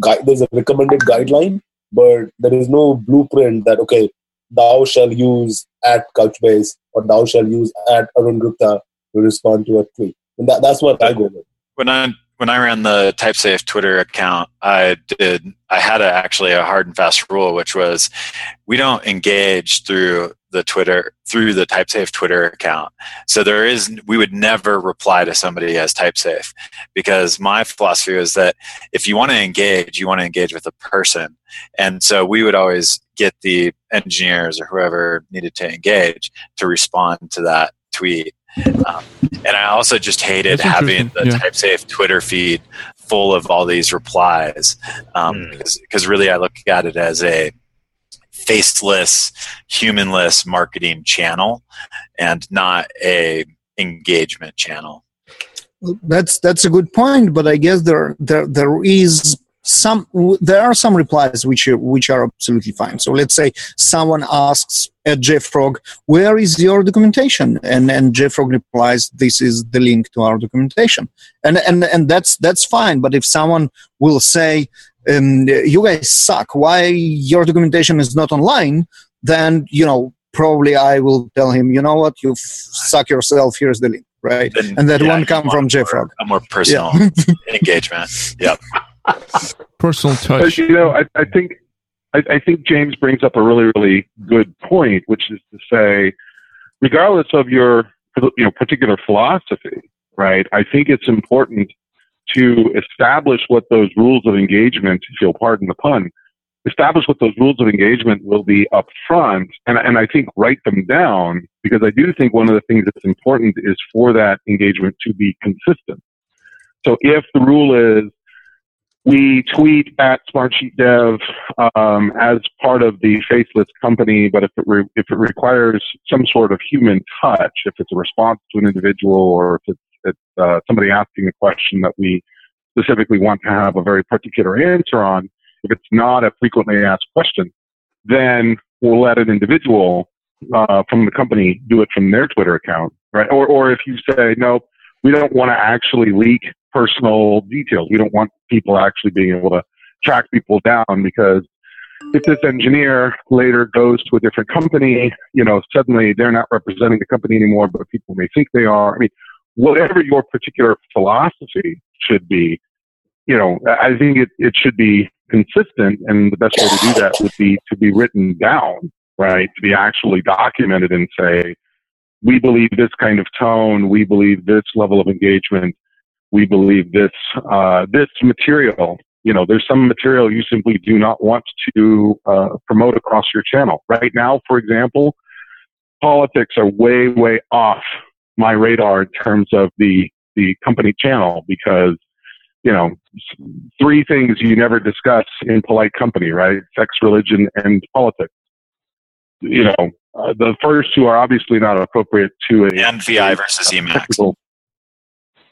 [SPEAKER 4] guide, there's a recommended guideline, but there is no blueprint that, okay, thou shall use at Couchbase or thou shall use at Arun Gupta to respond to a tweet. And that, that's what I go with.
[SPEAKER 7] When I when I ran the TypeSafe Twitter account, I did I had a, actually a hard and fast rule, which was we don't engage through the Twitter through the TypeSafe Twitter account. So there is we would never reply to somebody as TypeSafe because my philosophy was that if you want to engage, you want to engage with a person, and so we would always get the engineers or whoever needed to engage to respond to that tweet um, and I also just hated having the yeah. TypeSafe Twitter feed full of all these replies um, mm. because, because really I look at it as a faceless, humanless marketing channel and not a engagement channel.
[SPEAKER 2] That's that's a good point, but I guess there there there is some there are some replies which are, which are absolutely fine. So let's say someone asks at JFrog, "Where is your documentation?" and and JFrog replies, "This is the link to our documentation," and and and that's that's fine. But if someone will say, um, "You guys suck. Why your documentation is not online?" then you know probably I will tell him, you know what, you f- suck yourself. Here's the link, right?
[SPEAKER 7] Then,
[SPEAKER 2] and that
[SPEAKER 7] yeah,
[SPEAKER 2] one
[SPEAKER 7] you
[SPEAKER 2] come from
[SPEAKER 7] more-
[SPEAKER 2] JFrog.
[SPEAKER 7] A more personal engagement. Yep.
[SPEAKER 6] Personal
[SPEAKER 3] But
[SPEAKER 6] touch.
[SPEAKER 3] you know, I, I think I, I think James brings up a really, really good point, which is to say, regardless of your you know particular philosophy, right? I think it's important to establish what those rules of engagement, if you'll pardon the pun, establish what those rules of engagement will be up front and, and I think write them down because I do think one of the things that's important is for that engagement to be consistent. So if the rule is we tweet at Smartsheet Dev um, as part of the faceless company, but if it re- if it requires some sort of human touch, if it's a response to an individual or if it's, it's uh, somebody asking a question that we specifically want to have a very particular answer on, if it's not a frequently asked question, then we'll let an individual uh, from the company do it from their Twitter account, right? Or or if you say no, we don't want to actually leak personal details. We don't want people actually being able to track people down because if this engineer later goes to a different company, you know, suddenly they're not representing the company anymore, but people may think they are. I mean, whatever your particular philosophy should be, you know, I think it, it should be consistent. And the best way to do that would be to be written down, right? To be actually documented and say, we believe this kind of tone, we believe this level of engagement, we believe this uh, this material. You know, there's some material you simply do not want to uh, promote across your channel. Right now, for example, politics are way way off my radar in terms of the the company channel because you know three things you never discuss in polite company, right? Sex, religion, and politics. You know, uh, the first two are obviously not appropriate to a
[SPEAKER 7] And VI versus Emacs.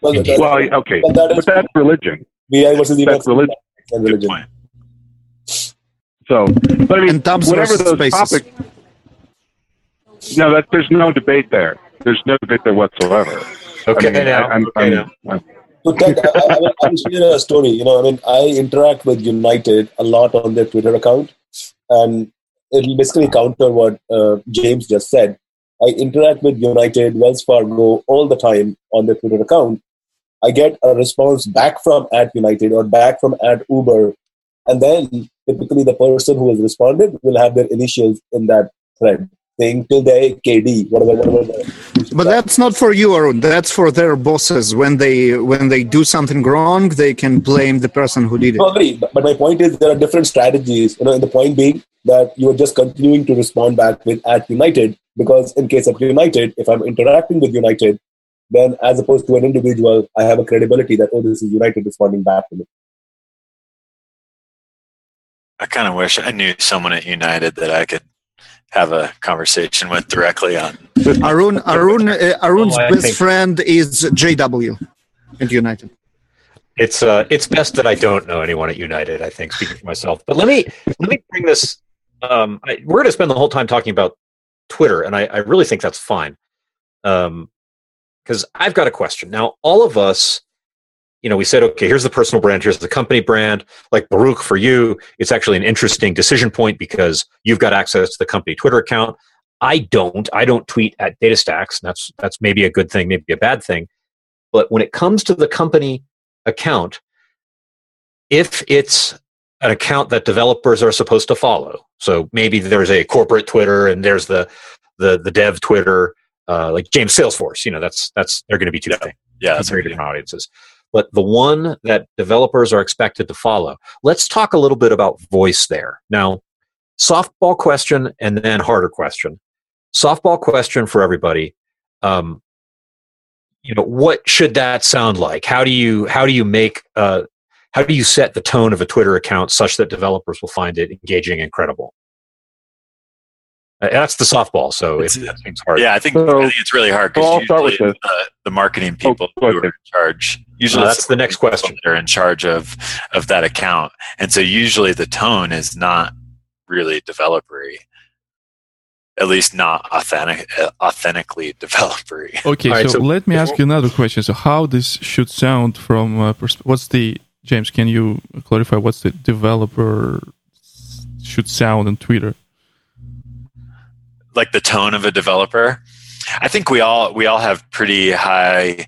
[SPEAKER 3] Technical
[SPEAKER 4] Well, that-
[SPEAKER 3] well, okay,
[SPEAKER 4] but that is
[SPEAKER 3] but that's religion.
[SPEAKER 4] VI versus
[SPEAKER 3] That's religion.
[SPEAKER 4] and religion.
[SPEAKER 3] So, but I mean,
[SPEAKER 2] And Tabs
[SPEAKER 3] whatever
[SPEAKER 2] versus
[SPEAKER 3] those
[SPEAKER 2] Spaces.
[SPEAKER 3] topics. No, that there's no debate there. There's no debate there whatsoever.
[SPEAKER 1] Okay,
[SPEAKER 3] I mean,
[SPEAKER 1] now.
[SPEAKER 3] I, I'm,
[SPEAKER 1] okay, now.
[SPEAKER 3] I'm, I'm,
[SPEAKER 4] So Ted, I, I, I- I'll share a story. You know, I mean, I interact with United a lot on their Twitter account, and it'll basically counter what uh, James just said. I interact with United, Wells Fargo all the time on their Twitter account. I get a response back from at United or back from at Uber, and then typically the person who has responded will have their initials in that thread, saying till the KD, whatever, whatever.
[SPEAKER 2] But that's not for you, Arun. That's for their bosses. When they when they do something wrong, they can blame the person who did it.
[SPEAKER 4] Agree. But, but my point is there are different strategies. You know, and the point being that you are just continuing to respond back with at United because in case of United, if I'm interacting with United, then as opposed to an individual, I have a credibility that oh, this is United responding back to me.
[SPEAKER 7] I kind of wish I knew someone at United that I could have a conversation with directly on.
[SPEAKER 2] Arun Arun uh, Arun's
[SPEAKER 1] Oh,
[SPEAKER 2] best friend is JW at United.
[SPEAKER 1] It's uh, it's best that I don't know anyone at United. I think, speaking for myself. But let me let me bring this. Um, I, we're going to spend the whole time talking about Twitter, and I, I really think that's fine. Um, because I've got a question now. All of us, you know, we said, okay, here's the personal brand, here's the company brand. Like Baruch, for you, it's actually an interesting decision point because you've got access to the company Twitter account. I don't. I don't tweet at DataStax. That's that's maybe a good thing, maybe a bad thing. But when it comes to the company account, if it's an account that developers are supposed to follow, so maybe there's a corporate Twitter and there's the the the dev Twitter, uh, like James Salesforce. You know, that's that's they're going to be two things
[SPEAKER 7] Yeah,
[SPEAKER 1] that's
[SPEAKER 7] that's
[SPEAKER 1] very different audiences. But the one that developers are expected to follow. Let's talk a little bit about voice there. Now, softball question and then harder question. Softball question for everybody. Um, you know, what should that sound like? How do you how do you make uh, how do you set the tone of a Twitter account such that developers will find it engaging and credible? Uh, that's the softball. So if
[SPEAKER 7] It's-
[SPEAKER 1] that seems hard.
[SPEAKER 7] Yeah, I think,
[SPEAKER 3] So-
[SPEAKER 7] I think it's really hard because
[SPEAKER 3] I'll start with
[SPEAKER 7] usually the, the marketing people
[SPEAKER 3] go
[SPEAKER 7] who are in charge. Usually,
[SPEAKER 1] that's the next question.
[SPEAKER 7] They're in charge of of that account, and so usually the tone is not really developery. At least not authentic, uh, authentically developery.
[SPEAKER 6] Okay,
[SPEAKER 1] All right,
[SPEAKER 6] so,
[SPEAKER 1] so
[SPEAKER 6] let me ask you another question. So, how this should sound from uh, pers- what's the James? Can you clarify what's the developer should sound on Twitter?
[SPEAKER 7] Like the tone of a developer. I think we all we all have pretty high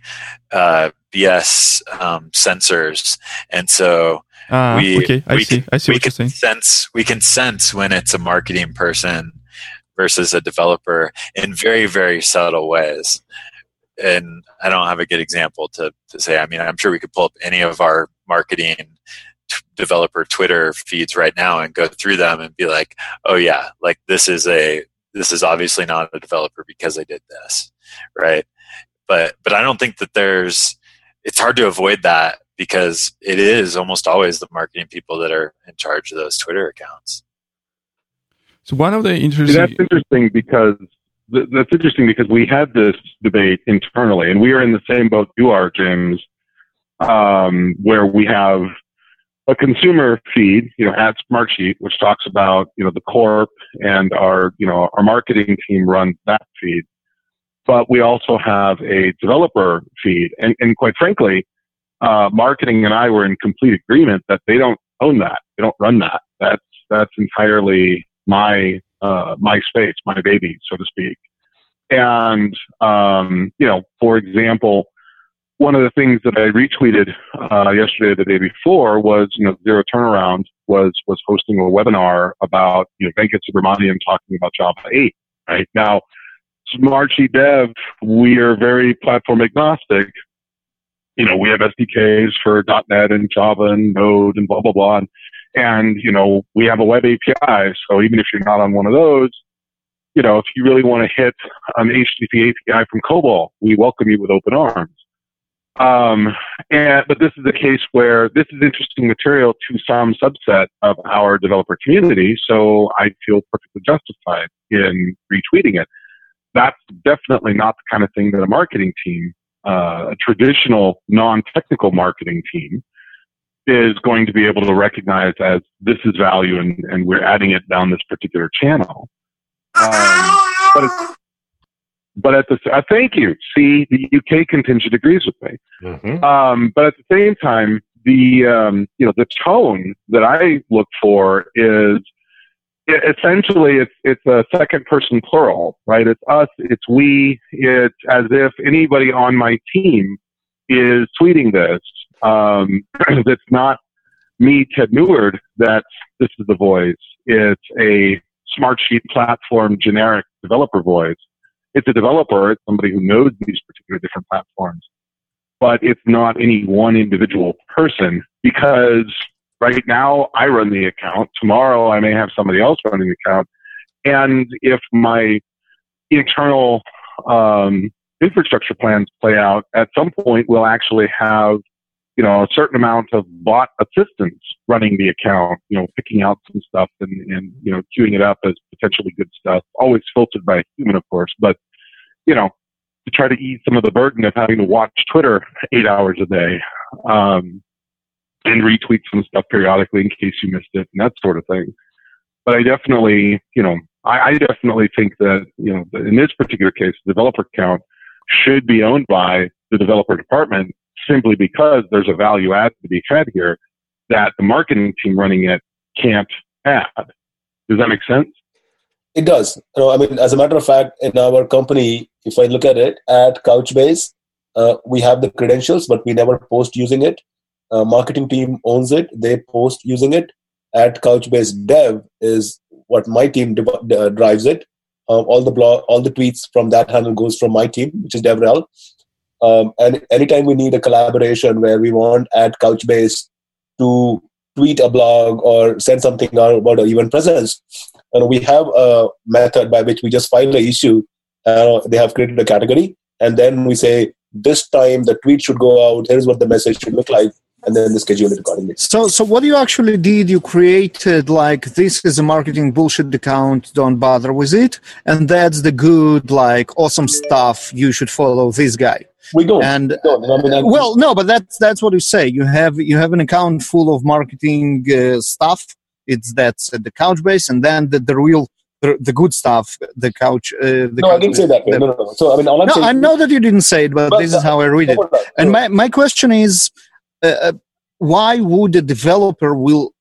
[SPEAKER 7] uh, BS um, sensors, and so
[SPEAKER 6] Ah,
[SPEAKER 7] we
[SPEAKER 6] okay, I
[SPEAKER 7] we
[SPEAKER 6] see.
[SPEAKER 7] can,
[SPEAKER 6] I see
[SPEAKER 7] we can
[SPEAKER 6] saying.
[SPEAKER 7] sense we can sense when it's a marketing person versus a developer in very very subtle ways. And I don't have a good example to to say. I mean, I'm sure we could pull up any of our marketing t- developer Twitter feeds right now and go through them and be like, oh yeah, like this is a this is obviously not a developer because they did this, right? But but I don't think that there's it's hard to avoid that because it is almost always the marketing people that are in charge of those Twitter accounts.
[SPEAKER 6] So one of the
[SPEAKER 3] See,
[SPEAKER 6] interesting.
[SPEAKER 3] that's interesting because th- that's interesting because we had this debate internally, and we are in the same boat you are, James, um, where we have a consumer feed, you know, at Smartsheet, which talks about you know the corp and our you know our marketing team runs that feed, but we also have a developer feed, and, and quite frankly, uh, marketing and I were in complete agreement that they don't own that, they don't run that. That's that's entirely my uh, my space, my baby, so to speak. And um, you know, for example, one of the things that I retweeted uh, yesterday, the day before, was you know Zero Turnaround was was hosting a webinar about you know Venkat Subramaniam talking about Java 8. Right now, Smartsheet Dev, we are very platform agnostic. You know, we have SDKs for .NET and Java and Node and blah blah blah. And, and you know, we have a web API. So even if you're not on one of those, you know, if you really want to hit an HTTP API from COBOL, we welcome you with open arms. Um, and, but this is a case where this is interesting material to some subset of our developer community, so I feel perfectly justified in retweeting it. That's definitely not the kind of thing that a marketing team, uh, a traditional non-technical marketing team, is going to be able to recognize as this is value and, and we're adding it down this particular channel. Um, but it's, but at the uh, thank you. See, the UK contingent agrees with me.
[SPEAKER 1] Mm-hmm.
[SPEAKER 3] Um, but at the same time, the um, you know the tone that I look for is essentially it's it's a second person plural, right? It's us, it's we. It's as if anybody on my team is tweeting this. Um, that's not me, Ted Neward. That this is the voice. It's a Smartsheet platform generic developer voice it's a developer, it's somebody who knows these particular different platforms, but it's not any one individual person because right now I run the account. Tomorrow I may have somebody else running the account. And if my internal um, infrastructure plans play out, at some point we'll actually have you know a certain amount of bot assistants running the account you know picking out some stuff and, and you know queuing it up as potentially good stuff always filtered by a human of course but you know to try to ease some of the burden of having to watch twitter eight hours a day um, and retweet some stuff periodically in case you missed it and that sort of thing. But i definitely you know i, I definitely think that you know in this particular case the developer account should be owned by the developer department simply because there's a value add to be had here that the marketing team running it can't add. Does that make sense?
[SPEAKER 4] It does. You know, I mean, as a matter of fact, in our company, if I look at it at Couchbase, uh, we have the credentials, but we never post using it. Uh, marketing team owns it; they post using it. At Couchbase Dev is what my team dev- uh, drives it. Um, all the blog, all the tweets from that handle goes from my team, which is DevRel. Um, and anytime we need a collaboration where we want at Couchbase to tweet a blog or send something out about an event presence, and we have a method by which we just file the issue. Uh, they have created a category, and then we say this time the tweet should go out. Here's what the message should look like, and then they schedule it accordingly.
[SPEAKER 2] So, so what you actually did, you created like this is a marketing bullshit account. Don't bother with it, and that's the good, like awesome stuff. You should follow this guy.
[SPEAKER 4] We don't.
[SPEAKER 2] And
[SPEAKER 4] We don't. I mean,
[SPEAKER 2] well, no, but that's that's what you say. You have you have an account full of marketing uh, stuff. It's that's at the Couchbase, and then the, the real the, the good stuff. The couch. Uh, the
[SPEAKER 4] no, I didn't say that.
[SPEAKER 2] the-
[SPEAKER 4] no, no, no. So I mean, all I'm
[SPEAKER 2] no,
[SPEAKER 4] saying.
[SPEAKER 2] I know that you didn't say it, but,
[SPEAKER 4] But
[SPEAKER 2] this is how I read it. And my, my question is, uh, uh, why would a developer will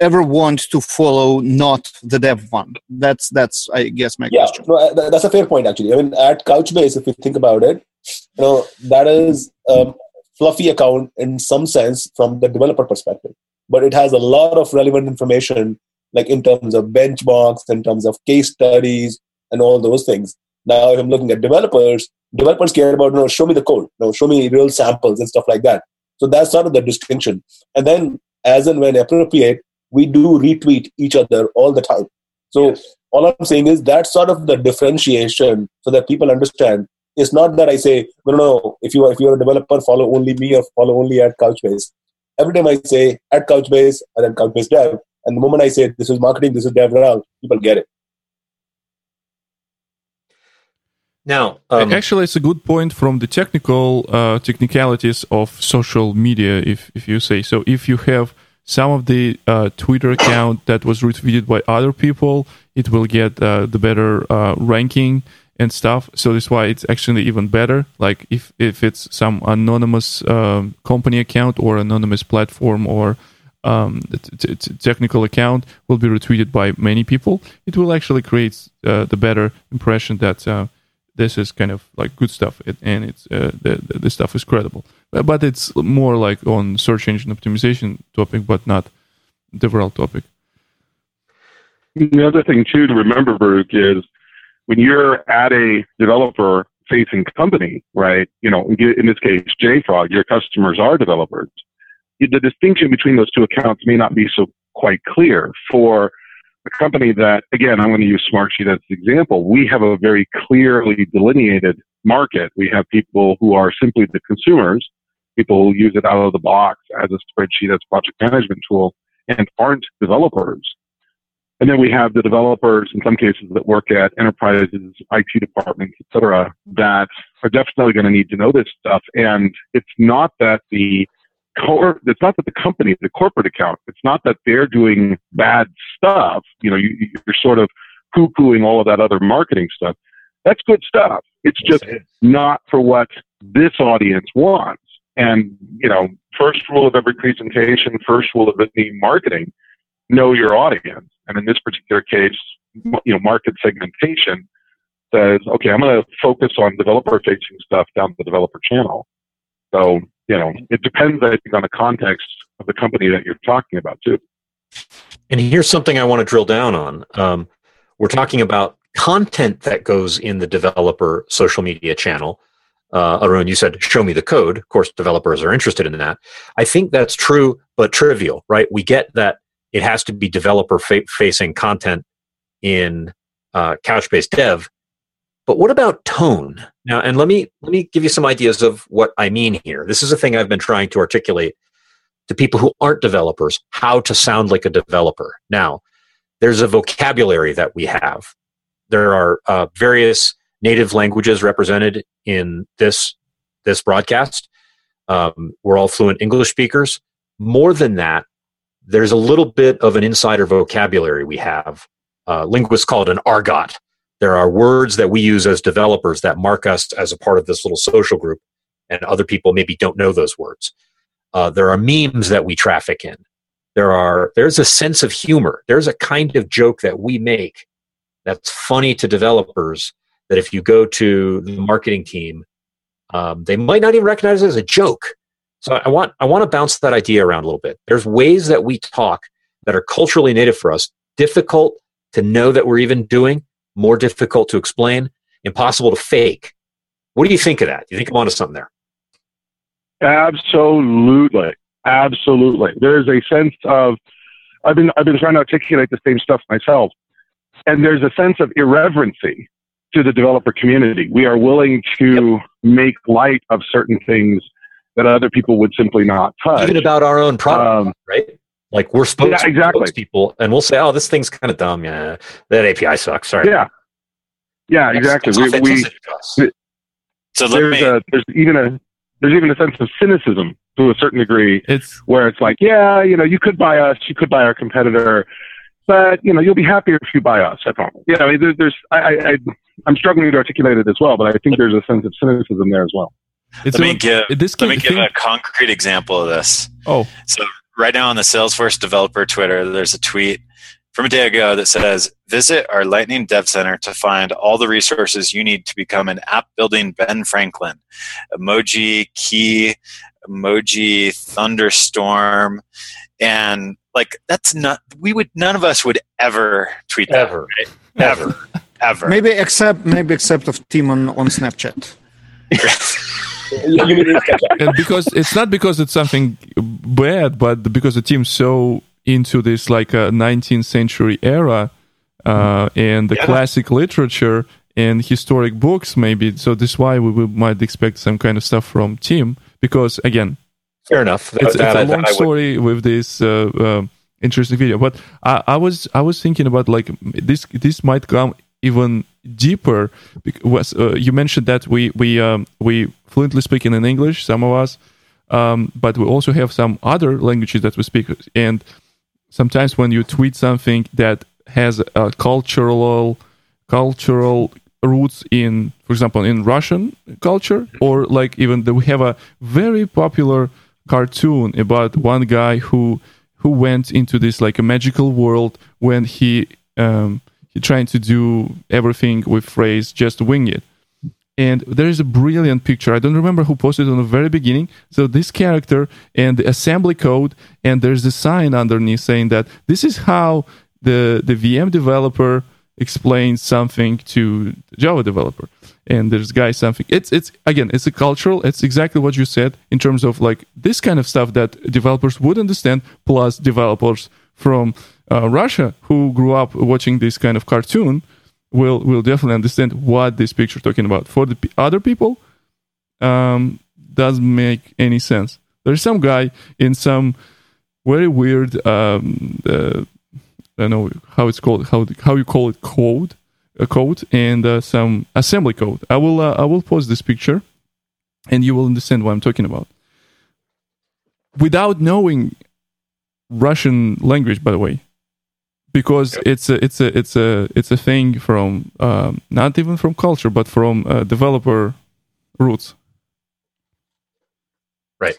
[SPEAKER 2] ever want to follow not the dev one? That's that's I guess my
[SPEAKER 4] yeah,
[SPEAKER 2] question.
[SPEAKER 4] no, uh, that's a fair point actually. I mean, at Couchbase, if you think about it, you know that is a fluffy account in some sense from the developer perspective, but it has a lot of relevant information, like in terms of benchmarks, in terms of case studies, and all those things. Now, if I'm looking at developers, developers care about, you know, show me the code, you know, show me real samples and stuff like that. So that's sort of the distinction. And then, as and when appropriate, we do retweet each other all the time. So
[SPEAKER 7] Yes.
[SPEAKER 4] all I'm saying is that's sort of the differentiation, so that people understand. It's not that I say, no, no, no. If you are if you're a developer, follow only me or follow only at Couchbase. Every time I say at Couchbase and then Couchbase Dev, and the moment I say this is marketing, this is DevRel, people get it.
[SPEAKER 1] Now, um,
[SPEAKER 6] Actually, it's a good point from the technical uh, technicalities of social media, if if you say so. If you have some of the uh, Twitter account that was retweeted by other people, it will get uh, the better uh, ranking and stuff. So that's why it's actually even better. Like if if it's some anonymous um, company account or anonymous platform or um, t- t- technical account will be retweeted by many people, it will actually create uh, the better impression that uh, this is kind of like good stuff it, and it's uh, the, the the stuff is credible. But, but it's more like on search engine optimization topic, but not the real topic.
[SPEAKER 3] The other thing too to remember, Baruch, is when you're at a developer facing company, right? You know, in this case, JFrog, your customers are developers. The distinction between those two accounts may not be so quite clear for a company that, again, I'm going to use Smartsheet as an example. We have a very clearly delineated market. We have people who are simply the consumers, people who use it out of the box as a spreadsheet, as a project management tool, and aren't developers. And then we have the developers, in some cases, that work at enterprises, IT departments, et cetera, that are definitely going to need to know this stuff. And it's not that the core, it's not that the company, the corporate account, it's not that they're doing bad stuff. You know, you, you're sort of poo-pooing all of that other marketing stuff. That's good stuff. It's just not for what this audience wants. And, you know, first rule of every presentation, first rule of any marketing, know your audience. And in this particular case, you know, market segmentation says, okay, I'm going to focus on developer facing stuff down the developer channel. So, you know, it depends, I think, on the context of the company that you're talking about too.
[SPEAKER 1] And here's something I want to drill down on. Um, we're talking about content that goes in the developer social media channel. Uh, Arun, you said, show me the code. Of course, developers are interested in that. I think that's true, but trivial, right? We get that it has to be developer fa- facing content in uh, Couchbase Dev. But what about tone? Now, and let me let me give you some ideas of what I mean here. This is a thing I've been trying to articulate to people who aren't developers how to sound like a developer. Now, there's a vocabulary that we have. There are uh, various native languages represented in this this broadcast. Um, we're all fluent English speakers. More than that, there's a little bit of an insider vocabulary we have. Uh, linguists call it an argot. There are words that we use as developers that mark us as a part of this little social group, and other people maybe don't know those words. Uh, there are memes that we traffic in. There are there's a sense of humor. There's a kind of joke that we make that's funny to developers that if you go to the marketing team, um, they might not even recognize it as a joke. So I want I want to bounce that idea around a little bit. There's ways that we talk that are culturally native for us, difficult to know that we're even doing, more difficult to explain, impossible to fake. What do you think of that? Do you think I'm onto something there?
[SPEAKER 3] Absolutely. Absolutely. There's a sense of I've been I've been trying to articulate the same stuff myself. And there's a sense of irreverency to the developer community. We are willing to make light of certain things that other people would simply not touch.
[SPEAKER 1] Even about our own product, um, right? Like we're spokes,
[SPEAKER 3] yeah, exactly.
[SPEAKER 1] people, and we'll say, "Oh, this thing's kind of dumb. Yeah, that API sucks." Sorry.
[SPEAKER 3] Yeah. Yeah, exactly. We, we,
[SPEAKER 7] so
[SPEAKER 3] there's,
[SPEAKER 7] me,
[SPEAKER 3] a, there's even a there's even a sense of cynicism to a certain degree.
[SPEAKER 6] It's
[SPEAKER 3] where it's like, yeah, you know, you could buy us, you could buy our competitor, but you know, you'll be happier if you buy us. I promise. Yeah, I mean, there, there's I, I I'm struggling to articulate it as well, but I think there's a sense of cynicism there as well.
[SPEAKER 7] It's let me give, this let me give a concrete example of this.
[SPEAKER 6] Oh.
[SPEAKER 7] So right now on the Salesforce developer Twitter, there's a tweet from a day ago that says, Visit our Lightning Dev Center to find all the resources you need to become an app building Ben Franklin. Emoji, key, emoji, thunderstorm. And like, that's not, we would, none of us would ever tweet that.
[SPEAKER 1] Ever.
[SPEAKER 7] Right? Ever. ever.
[SPEAKER 2] Maybe except maybe except of Tim on, on Snapchat.
[SPEAKER 4] You mean it's catch up.
[SPEAKER 6] and because it's not because it's something bad, but because the team's so into this like a 19th century era uh, and the
[SPEAKER 1] Yeah.
[SPEAKER 6] classic literature and historic books, maybe. So this is why we, we might expect some kind of stuff from team. Because again,
[SPEAKER 1] Fair enough.
[SPEAKER 6] it's,
[SPEAKER 1] That-
[SPEAKER 6] it's a long story with this uh, uh, interesting video. But I, I was I was thinking about like this this might come even deeper. Because uh, you mentioned that we we um, we fluently speaking in English, some of us, um, but we also have some other languages that we speak. And sometimes when you tweet something that has a cultural cultural roots in for example in russian culture or like even we have a very popular cartoon about one guy who who went into this like a magical world when he um he trying to do everything with phrase just wing it and there is a brilliant picture. I don't remember who posted on the very beginning. So this character and the assembly code, and there's a sign underneath saying that this is how the the VM developer explains something to Java developer. And there's guy something. It's it's again, it's a cultural. It's exactly what you said in terms of like this kind of stuff that developers would understand, plus developers from uh, Russia who grew up watching this kind of cartoon will will definitely understand what this picture talking about. For the p- other people, um, doesn't make any sense. There's some guy in some very weird, um, uh, I don't know how it's called, how how you call it, code, a code, and uh, some assembly code. I will uh, I will post this picture, and you will understand what I'm talking about. Without knowing Russian language, by the way, because it's a it's a it's a it's a thing from um, not even from culture but from uh, developer roots Right.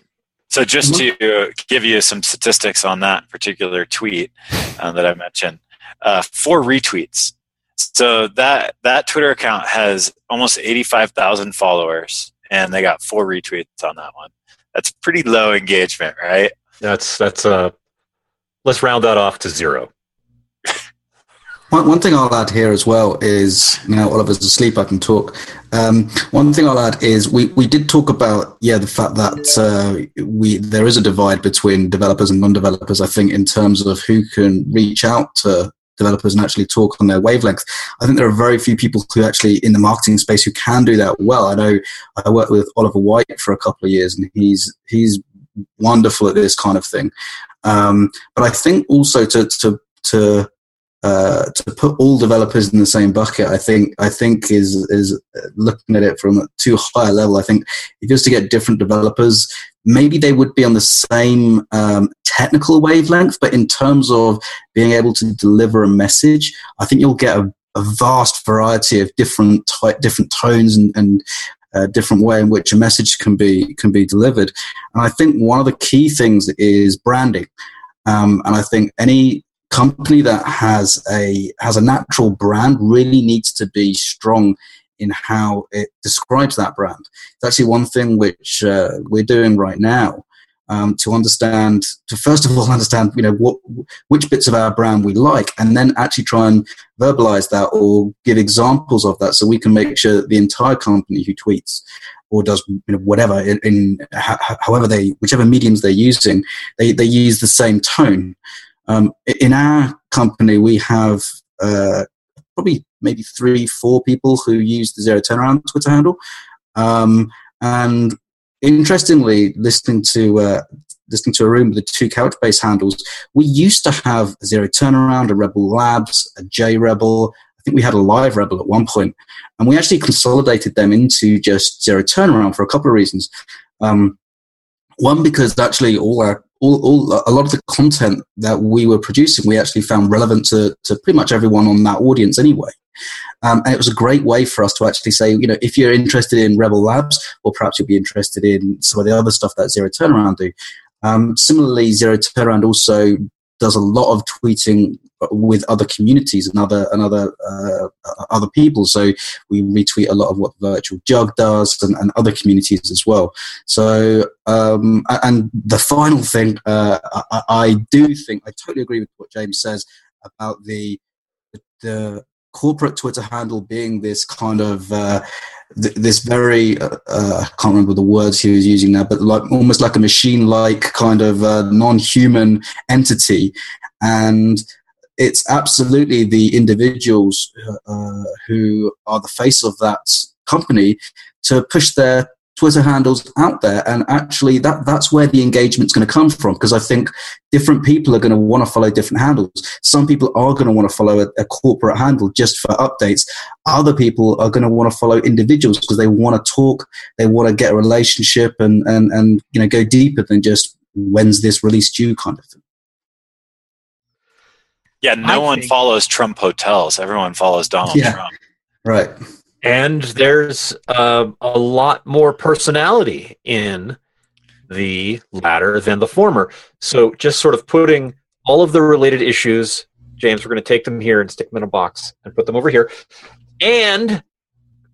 [SPEAKER 7] So just to give you some statistics on that particular tweet uh, that I mentioned, uh, four retweets. So that that Twitter account has almost eighty five thousand followers, and they got four retweets on that one. That's pretty low engagement, right?
[SPEAKER 1] That's that's uh let's round that off to zero.
[SPEAKER 5] One, one thing I'll add here as well is, you know, Oliver's asleep, I can talk. Um, one thing I'll add is we, we did talk about, yeah, the fact that uh, we there is a divide between developers and non-developers, I think, in terms of who can reach out to developers and actually talk on their wavelength. I think there are very few people who actually in the marketing space who can do that well. I know I worked with Oliver White for a couple of years and he's he's wonderful at this kind of thing. Um, but I think also to to to uh, to put all developers in the same bucket, I think I think is is looking at it from a too high a level. I think if you was to get different developers, maybe they would be on the same um, technical wavelength, but in terms of being able to deliver a message, I think you'll get a, a vast variety of different ty- different tones and, and uh, different way in which a message can be can be delivered. And I think one of the key things is branding. Um, and I think any company that has a has a natural brand really needs to be strong in how it describes that brand. It's actually one thing which uh, we're doing right now um, to understand, to first of all understand, you know, what which bits of our brand we like, and then actually try and verbalize that or give examples of that, so we can make sure that the entire company who tweets or does you know, whatever in, in however they whichever mediums they're using, they they use the same tone. Um, in our company, we have uh, probably maybe three, four people who use the Zero Turnaround Twitter handle. Um, and interestingly, listening to uh, listening to Arun with the two Couchbase handles, we used to have a Zero Turnaround, a Rebel Labs, a J Rebel. I think we had a Live Rebel at one point, and we actually consolidated them into just Zero Turnaround for a couple of reasons. Um, one, because actually all our all, all, a lot of the content that we were producing, we actually found relevant to, to pretty much everyone on that audience anyway. Um, and it was a great way for us to actually say, you know, if you're interested in Rebel Labs, or perhaps you'll be interested in some of the other stuff that Zero Turnaround do. Um, similarly, Zero Turnaround also does a lot of tweeting with other communities and other and other uh, other people. So we retweet a lot of what Virtual Jug does and, and other communities as well. So um, and the final thing, uh, I, I, do think I totally agree with what James says about the the corporate Twitter handle being this kind of uh, th- this very uh, uh, I can't remember the words he was using now, but like almost like a machine-like kind of uh, non-human entity, and it's absolutely the individuals uh, who are the face of that company to push their Twitter handles out there, and actually that that's where the engagement's going to come from. Because I think different people are going to want to follow different handles. Some people are going to want to follow a, a corporate handle just for updates. Other people are going to want to follow individuals because they want to talk, they want to get a relationship, and and and you know go deeper than just when's this release due kind of thing.
[SPEAKER 7] Yeah, no I one think, follows Trump hotels. Everyone follows Donald yeah, Trump.
[SPEAKER 5] Right
[SPEAKER 1] and there's uh, a lot more personality in the latter than the former. So just sort of putting all of the related issues, James, we're going to take them here and stick them in a box and put them over here. And a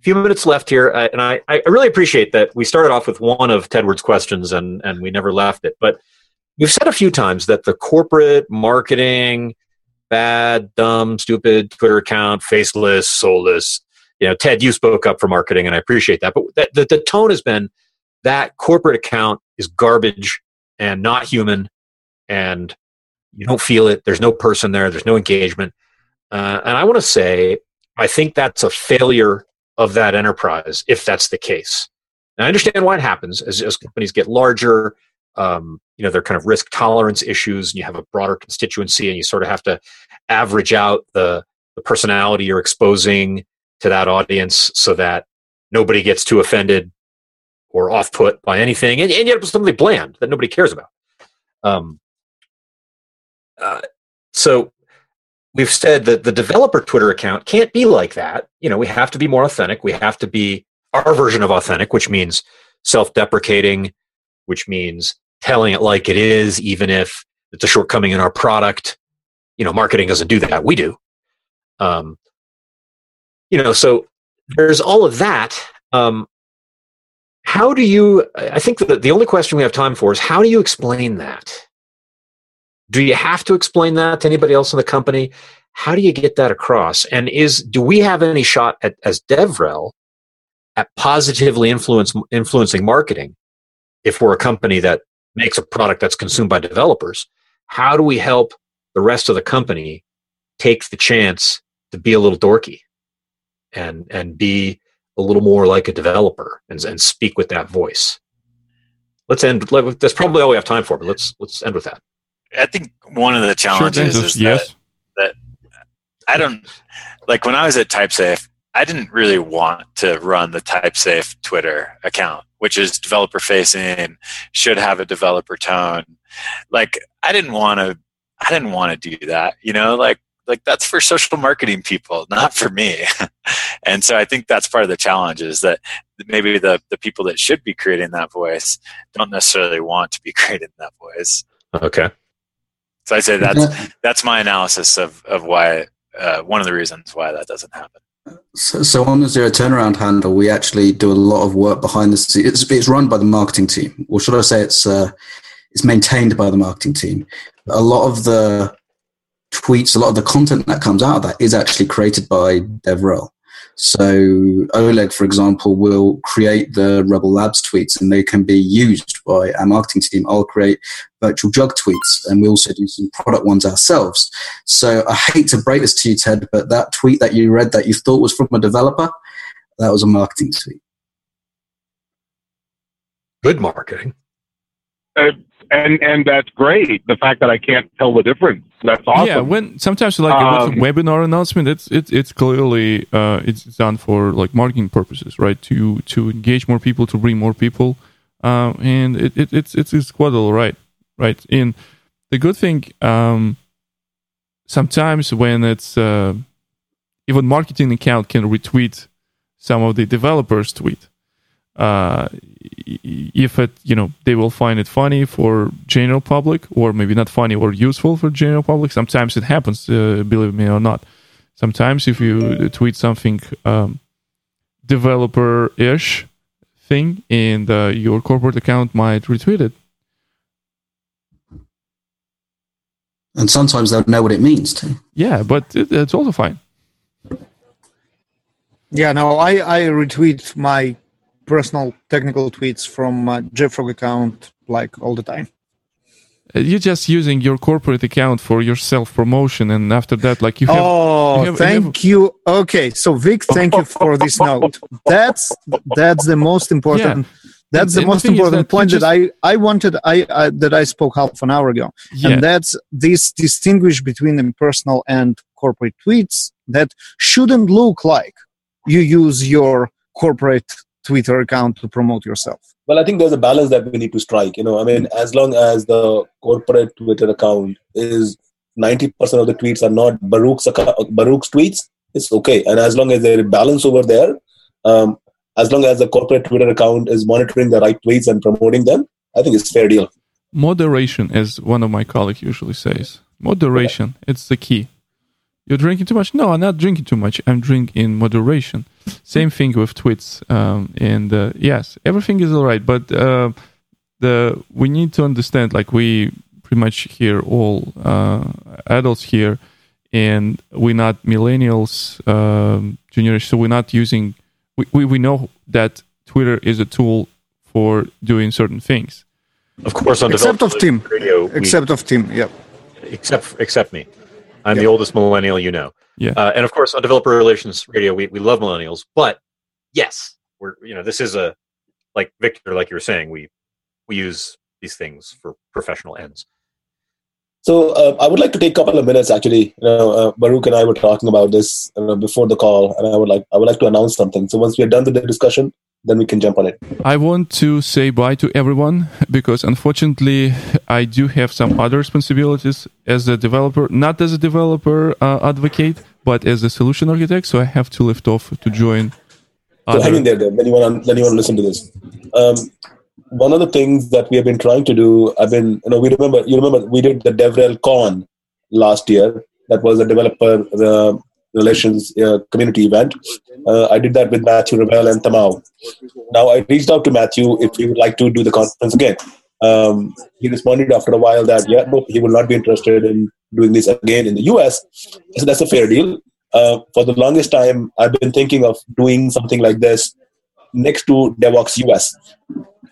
[SPEAKER 1] few minutes left here, uh, and I, I really appreciate that we started off with one of Tedward's questions and and we never left it. But we've said a few times that the corporate marketing, bad, dumb, stupid Twitter account, faceless, soulless, you know, Ted, you spoke up for marketing, and I appreciate that. But that, the, the tone has been that corporate account is garbage and not human, and you don't feel it. There's no person there. There's no engagement. Uh, and I want to say, I think that's a failure of that enterprise if that's the case. And I understand why it happens as, as companies get larger. Um, you know, they're kind of risk tolerance issues, and you have a broader constituency, and you sort of have to average out the the personality you're exposing to that audience so that nobody gets too offended or off put by anything, and, and yet it was something bland that nobody cares about. Um, uh, so we've said that the developer Twitter account can't be like that. You know, we have to be more authentic. We have to be our version of authentic, which means self-deprecating, which means telling it like it is, even if it's a shortcoming in our product. You know, marketing doesn't do that. We do. Um, you know, so there's all of that. Um, how do you? I think that the only question we have time for is how do you explain that? Do you have to explain that to anybody else in the company? How do you get that across? And is do we have any shot at as DevRel at positively influence influencing marketing if we're a company that makes a product that's consumed by developers? How do we help the rest of the company take the chance to be a little dorky? And and be a little more like a developer and, and speak with that voice. Let's end. That's probably all we have time for, but let's let's end with that.
[SPEAKER 7] I think one of the challenges sure, is yes. that, that I don't like when I was at TypeSafe. I didn't really want to run the TypeSafe Twitter account, which is developer facing, should have a developer tone. Like I didn't want to. I didn't want to do that. You know, like like that's for social marketing people not for me. And so i think that's part of the challenge is that maybe the, the people that should be creating that voice don't necessarily want to be creating that voice.
[SPEAKER 1] Okay.
[SPEAKER 7] So i say that's that's my analysis of, of why uh, one of the reasons why that doesn't happen.
[SPEAKER 5] So, so, on the zero turnaround handle, we actually do a lot of work behind the scenes. It's, it's run by the marketing team, or should I say, it's uh, it's maintained by the marketing team. A lot of the tweets, a lot of the content that comes out of that is actually created by DevRel. So Oleg, for example, will create the Rebel Labs tweets and they can be used by our marketing team. I'll create virtual jug tweets and we also do some product ones ourselves. So I hate to break this to you, Ted, but that tweet that you read that you thought was from a developer, that was a marketing tweet.
[SPEAKER 1] Good marketing.
[SPEAKER 3] Uh, and and that's great. The fact that I can't tell the difference, that's awesome.
[SPEAKER 6] Yeah, when sometimes like um, webinar announcement, it's it's it's clearly uh, it's done for like marketing purposes, right? To to engage more people, to bring more people, um, and it, it it's it's it's quite all right, right? And the good thing, um, sometimes when it's uh, even marketing account can retweet some of the developers' tweet. Uh, if it you know they will find it funny for general public or maybe not funny or useful for general public. Sometimes it happens uh, believe me or not. Sometimes if you tweet something um, developer-ish thing and uh, your corporate account might retweet it.
[SPEAKER 5] And sometimes they'll know what it means too.
[SPEAKER 6] yeah but it, it's also fine.
[SPEAKER 2] Yeah, no, I, I retweet my personal technical tweets from my JFrog account like all the time.
[SPEAKER 6] Uh, you're just using your corporate account for your self promotion and after that like you have
[SPEAKER 2] oh,
[SPEAKER 6] you have- you
[SPEAKER 2] thank you. Okay, so Vic, thank you for this note. That's that's the most important. Yeah. That's the
[SPEAKER 6] the
[SPEAKER 2] most important
[SPEAKER 6] that
[SPEAKER 2] point
[SPEAKER 6] just-
[SPEAKER 2] that I I wanted I, I that I spoke half an hour ago,
[SPEAKER 6] yeah
[SPEAKER 2] and that's this distinguish between the personal and corporate tweets that shouldn't look like you use your corporate Twitter account to promote yourself.
[SPEAKER 4] Well, I think there's a balance that we need to strike. You know, I mean, as long as the corporate Twitter account is 90% of the tweets are not Baruch's, Baruch's tweets, it's okay. And as long as there's a balance over there, um, as long as the corporate Twitter account is monitoring the right tweets and promoting them, I think it's fair deal.
[SPEAKER 6] moderation as one of my colleagues usually says moderation it's the key you're drinking too much no i'm not drinking too much i'm drinking in moderation same thing with tweets um, and uh, yes everything is all right but uh, the we need to understand like we pretty much here all uh, adults here and we're not millennials um, generation so we're not using we, we, we know that twitter is a tool for doing certain things
[SPEAKER 1] Of course, on
[SPEAKER 2] Except of
[SPEAKER 1] Developer
[SPEAKER 2] Tim.
[SPEAKER 1] Radio, we-
[SPEAKER 2] Except of Tim, yeah.
[SPEAKER 1] except except me. I'm the oldest millennial you know.
[SPEAKER 6] Yeah.
[SPEAKER 1] Uh, and of course, on Developer Relations Radio, we, we love millennials. But yes, we're you know this is a like Viktor, like you were saying, we we use these things for professional ends.
[SPEAKER 4] So uh, I would like to take a couple of minutes. Actually, you know, uh, Baruch and I were talking about this uh, before the call, and I would like I would like to announce something. So once we are done with the discussion, then we can jump on it.
[SPEAKER 6] I want to say bye to everyone because unfortunately I do have some other responsibilities as a developer, not as a developer uh, advocate, but as a solution architect. So I have to lift off to join.
[SPEAKER 4] So hang in
[SPEAKER 6] Other,
[SPEAKER 4] there, then. Then you want to then you want to listen to this. Um, one of the things that we have been trying to do, I've been, you know, we remember, you remember, we did the DevRel Con last year. That was a developer uh, relations uh, community event. Uh, I did that with Matthew Revell and Tamao. Now I reached out to Matthew if he would like to do the conference again. Um, he responded after a while that yeah, no, he will not be interested in doing this again in the US. So that's a fair deal. Uh, for the longest time, I've been thinking of doing something like this next to Devoxx US.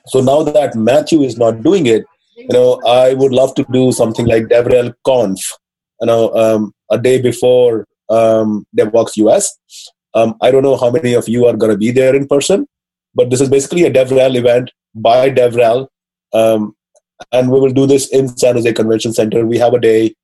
[SPEAKER 4] So now that Matthew is not doing it, you know, I would love to do something like DevRel Conf, you know, um, a day before um, Devoxx US. Um, I don't know how many of you are going to be there in person, but this is basically a DevRel event by DevRel. Um, and we will do this in San Jose Convention Center. We have a day.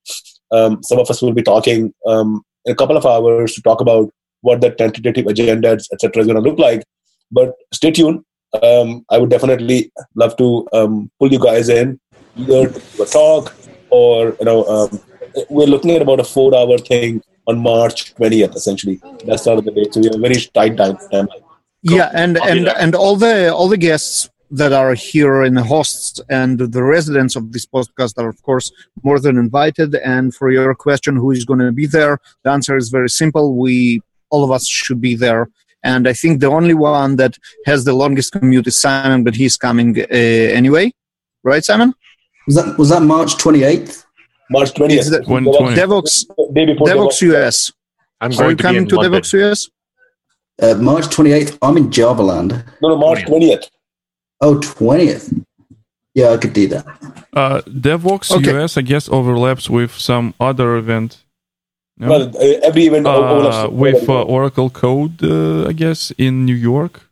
[SPEAKER 4] Um, some of us will be talking um, in a couple of hours to talk about what the tentative agenda, etc., is going to look like. But stay tuned. Um, I would definitely love to um, pull you guys in, either to a talk or you know, um, we're looking at about a four-hour thing on March 20th. Essentially, that's sort of the date. So we have a very tight time. time.
[SPEAKER 2] Yeah, and and and all the all the guests that are here and the hosts and the residents of this podcast are of course more than invited. And for your question, who is going to be there? The answer is very simple. We all of us should be there. And I think the only one that has the longest commute is Simon, but he's coming uh, anyway, right, Simon?
[SPEAKER 5] Was that was that March twenty eighth?
[SPEAKER 4] March 20th.
[SPEAKER 2] Is that-
[SPEAKER 6] When
[SPEAKER 4] Devoxx-
[SPEAKER 6] 20.
[SPEAKER 4] Devoxx,
[SPEAKER 2] Devoxx US.
[SPEAKER 1] I'm
[SPEAKER 2] Are you
[SPEAKER 1] going to be
[SPEAKER 2] coming
[SPEAKER 1] in
[SPEAKER 2] to
[SPEAKER 1] London.
[SPEAKER 2] Devoxx US?
[SPEAKER 5] Uh, March twenty eighth. I'm in Javaland.
[SPEAKER 4] No, no, March 20th.
[SPEAKER 5] Oh, 20th. Yeah, I could do that.
[SPEAKER 6] uh, Devoxx
[SPEAKER 2] Okay.
[SPEAKER 6] US, I guess, overlaps with some other event. No?
[SPEAKER 4] Well, uh, every event
[SPEAKER 6] uh,
[SPEAKER 4] overlaps
[SPEAKER 6] with uh, Oracle Code, uh, I guess, in New York,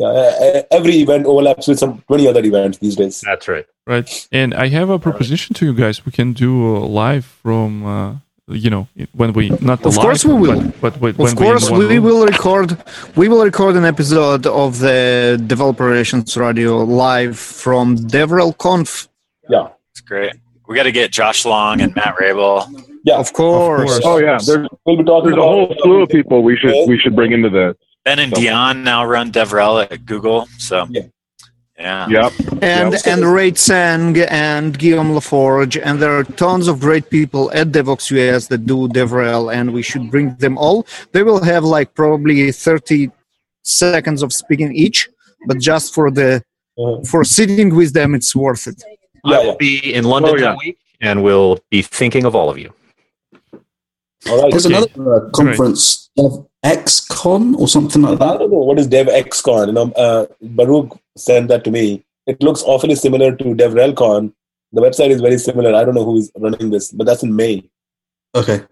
[SPEAKER 4] yeah, uh, every event overlaps with some 20 other events these days.
[SPEAKER 1] That's right.
[SPEAKER 6] right? And I have a proposition to you guys. We can do uh, live from, uh, you know, when we not the live.
[SPEAKER 2] Of
[SPEAKER 6] live,
[SPEAKER 2] course we will.
[SPEAKER 6] But, but when
[SPEAKER 2] Of course,
[SPEAKER 6] we,
[SPEAKER 2] we will record. We will record an episode of the Developer Relations Radio live from Devrel Conf.
[SPEAKER 4] Yeah,
[SPEAKER 7] It's great. We got to get Josh Long and Matt Raible.
[SPEAKER 4] Yeah.
[SPEAKER 2] Of course.
[SPEAKER 6] course.
[SPEAKER 3] Oh yeah, there's
[SPEAKER 4] We'll be talking
[SPEAKER 3] there's a whole slew of people we should we should bring into the
[SPEAKER 7] Ben and
[SPEAKER 3] So-
[SPEAKER 7] Dion now run DevRel at Google. So
[SPEAKER 4] Yeah.
[SPEAKER 7] Yeah.
[SPEAKER 3] Yep.
[SPEAKER 2] and
[SPEAKER 3] Yeah.
[SPEAKER 2] and Ray Tsang and Guillaume Laforge, and there are tons of great people at Devoxx US that do DevRel, and we should bring them all. They will have like probably thirty seconds of speaking each, but just for the
[SPEAKER 4] Uh,
[SPEAKER 2] for sitting with them, it's worth it.
[SPEAKER 1] I will be in London
[SPEAKER 3] Oh, yeah.
[SPEAKER 1] that week, and we'll be thinking of all of you.
[SPEAKER 4] All right.
[SPEAKER 5] There's
[SPEAKER 4] okay.
[SPEAKER 5] another uh, conference, XCon or something like that.
[SPEAKER 4] I
[SPEAKER 5] that.
[SPEAKER 4] don't know what is DevXCon. You know, uh, Baruch sent that to me. It looks awfully similar to DevRelCon. The website is very similar. I don't know who is running this, but that's in May.
[SPEAKER 5] Okay.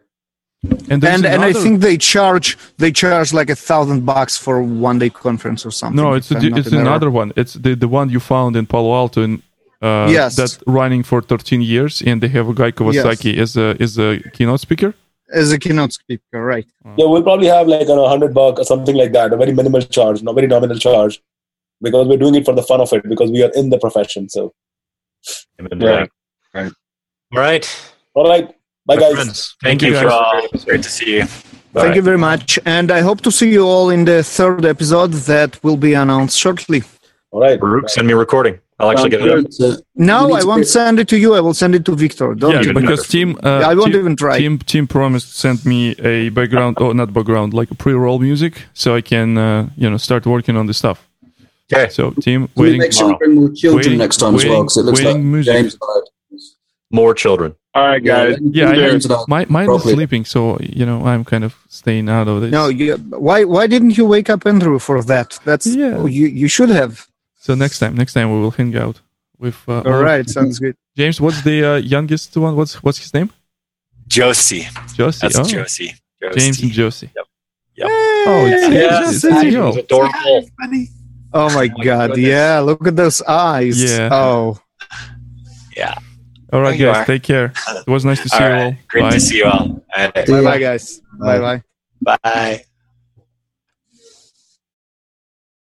[SPEAKER 6] And there's
[SPEAKER 2] And and I think they charge they charge like a thousand bucks for one day conference or something.
[SPEAKER 6] no, it's
[SPEAKER 2] if
[SPEAKER 6] a,
[SPEAKER 2] I'm
[SPEAKER 6] di-
[SPEAKER 2] not
[SPEAKER 6] it's
[SPEAKER 2] in error.
[SPEAKER 6] another one. It's the the one you found in Palo Alto in uh,
[SPEAKER 2] Yes.
[SPEAKER 6] that's running for 13 years, and they have a Guy Kawasaki as a as a keynote speaker.
[SPEAKER 2] As a keynote speaker, right?
[SPEAKER 4] Yeah, we'll probably have like a hundred buck or something like that, a very minimal charge, not very nominal charge, because we're doing it for the fun of it, because we are in the profession. So,
[SPEAKER 3] Right. Right.
[SPEAKER 1] All right.
[SPEAKER 4] all right, bye
[SPEAKER 1] My
[SPEAKER 4] guys.
[SPEAKER 1] friends,
[SPEAKER 6] Thank
[SPEAKER 1] thank,
[SPEAKER 6] you,
[SPEAKER 1] you, for all.
[SPEAKER 7] It was great to see you.
[SPEAKER 2] Thank you very much, and I hope to see you all in the third episode that will be announced shortly.
[SPEAKER 4] All right,
[SPEAKER 1] Baruch, send me a recording. I'll actually get it up.
[SPEAKER 5] Uh,
[SPEAKER 2] No, I won't send it to you. I will send it to Viktor. Don't
[SPEAKER 6] yeah,
[SPEAKER 2] you?
[SPEAKER 6] because
[SPEAKER 1] better.
[SPEAKER 6] Tim, uh,
[SPEAKER 2] I won't
[SPEAKER 6] Tim,
[SPEAKER 2] even try.
[SPEAKER 6] Tim, Tim promised to send me a background, oh, not background, like a pre-roll music, so I can, uh, you know, start working on the stuff.
[SPEAKER 1] Okay.
[SPEAKER 6] So, Tim,
[SPEAKER 5] Can we
[SPEAKER 6] waiting,
[SPEAKER 5] make sure we bring more children
[SPEAKER 6] waiting-
[SPEAKER 5] next time as well? Because it looks like
[SPEAKER 6] music.
[SPEAKER 5] James and
[SPEAKER 1] More children.
[SPEAKER 3] All right, guys.
[SPEAKER 6] Yeah, I
[SPEAKER 5] James
[SPEAKER 6] my mine is sleeping, so you know, I'm kind of staying out of this.
[SPEAKER 2] No, you, why why didn't you wake up Andrew for that? That's
[SPEAKER 6] Yeah.
[SPEAKER 2] you you should have.
[SPEAKER 6] So next time, next time we will hang out with. Uh,
[SPEAKER 2] All right, sounds good.
[SPEAKER 6] James. What's the uh, youngest one? What's what's his name?
[SPEAKER 7] Josie.
[SPEAKER 6] Josie.
[SPEAKER 7] That's
[SPEAKER 6] oh,
[SPEAKER 7] Josie. Josie.
[SPEAKER 6] James and Josie.
[SPEAKER 7] Yep. Yep.
[SPEAKER 6] Oh, it's,
[SPEAKER 1] Yeah,
[SPEAKER 6] it's, it's,
[SPEAKER 1] It
[SPEAKER 6] Joe.
[SPEAKER 1] was adorable.
[SPEAKER 2] Oh my god,
[SPEAKER 1] goodness.
[SPEAKER 2] yeah, look at those eyes.
[SPEAKER 6] Yeah.
[SPEAKER 2] Oh, Yeah.
[SPEAKER 6] All right,
[SPEAKER 7] There
[SPEAKER 6] guys. Take care. It was nice to see
[SPEAKER 7] All
[SPEAKER 6] you all.
[SPEAKER 7] right. Great
[SPEAKER 6] Bye.
[SPEAKER 7] to see you all. All right.
[SPEAKER 2] bye bye guys. Bye bye.
[SPEAKER 7] Bye.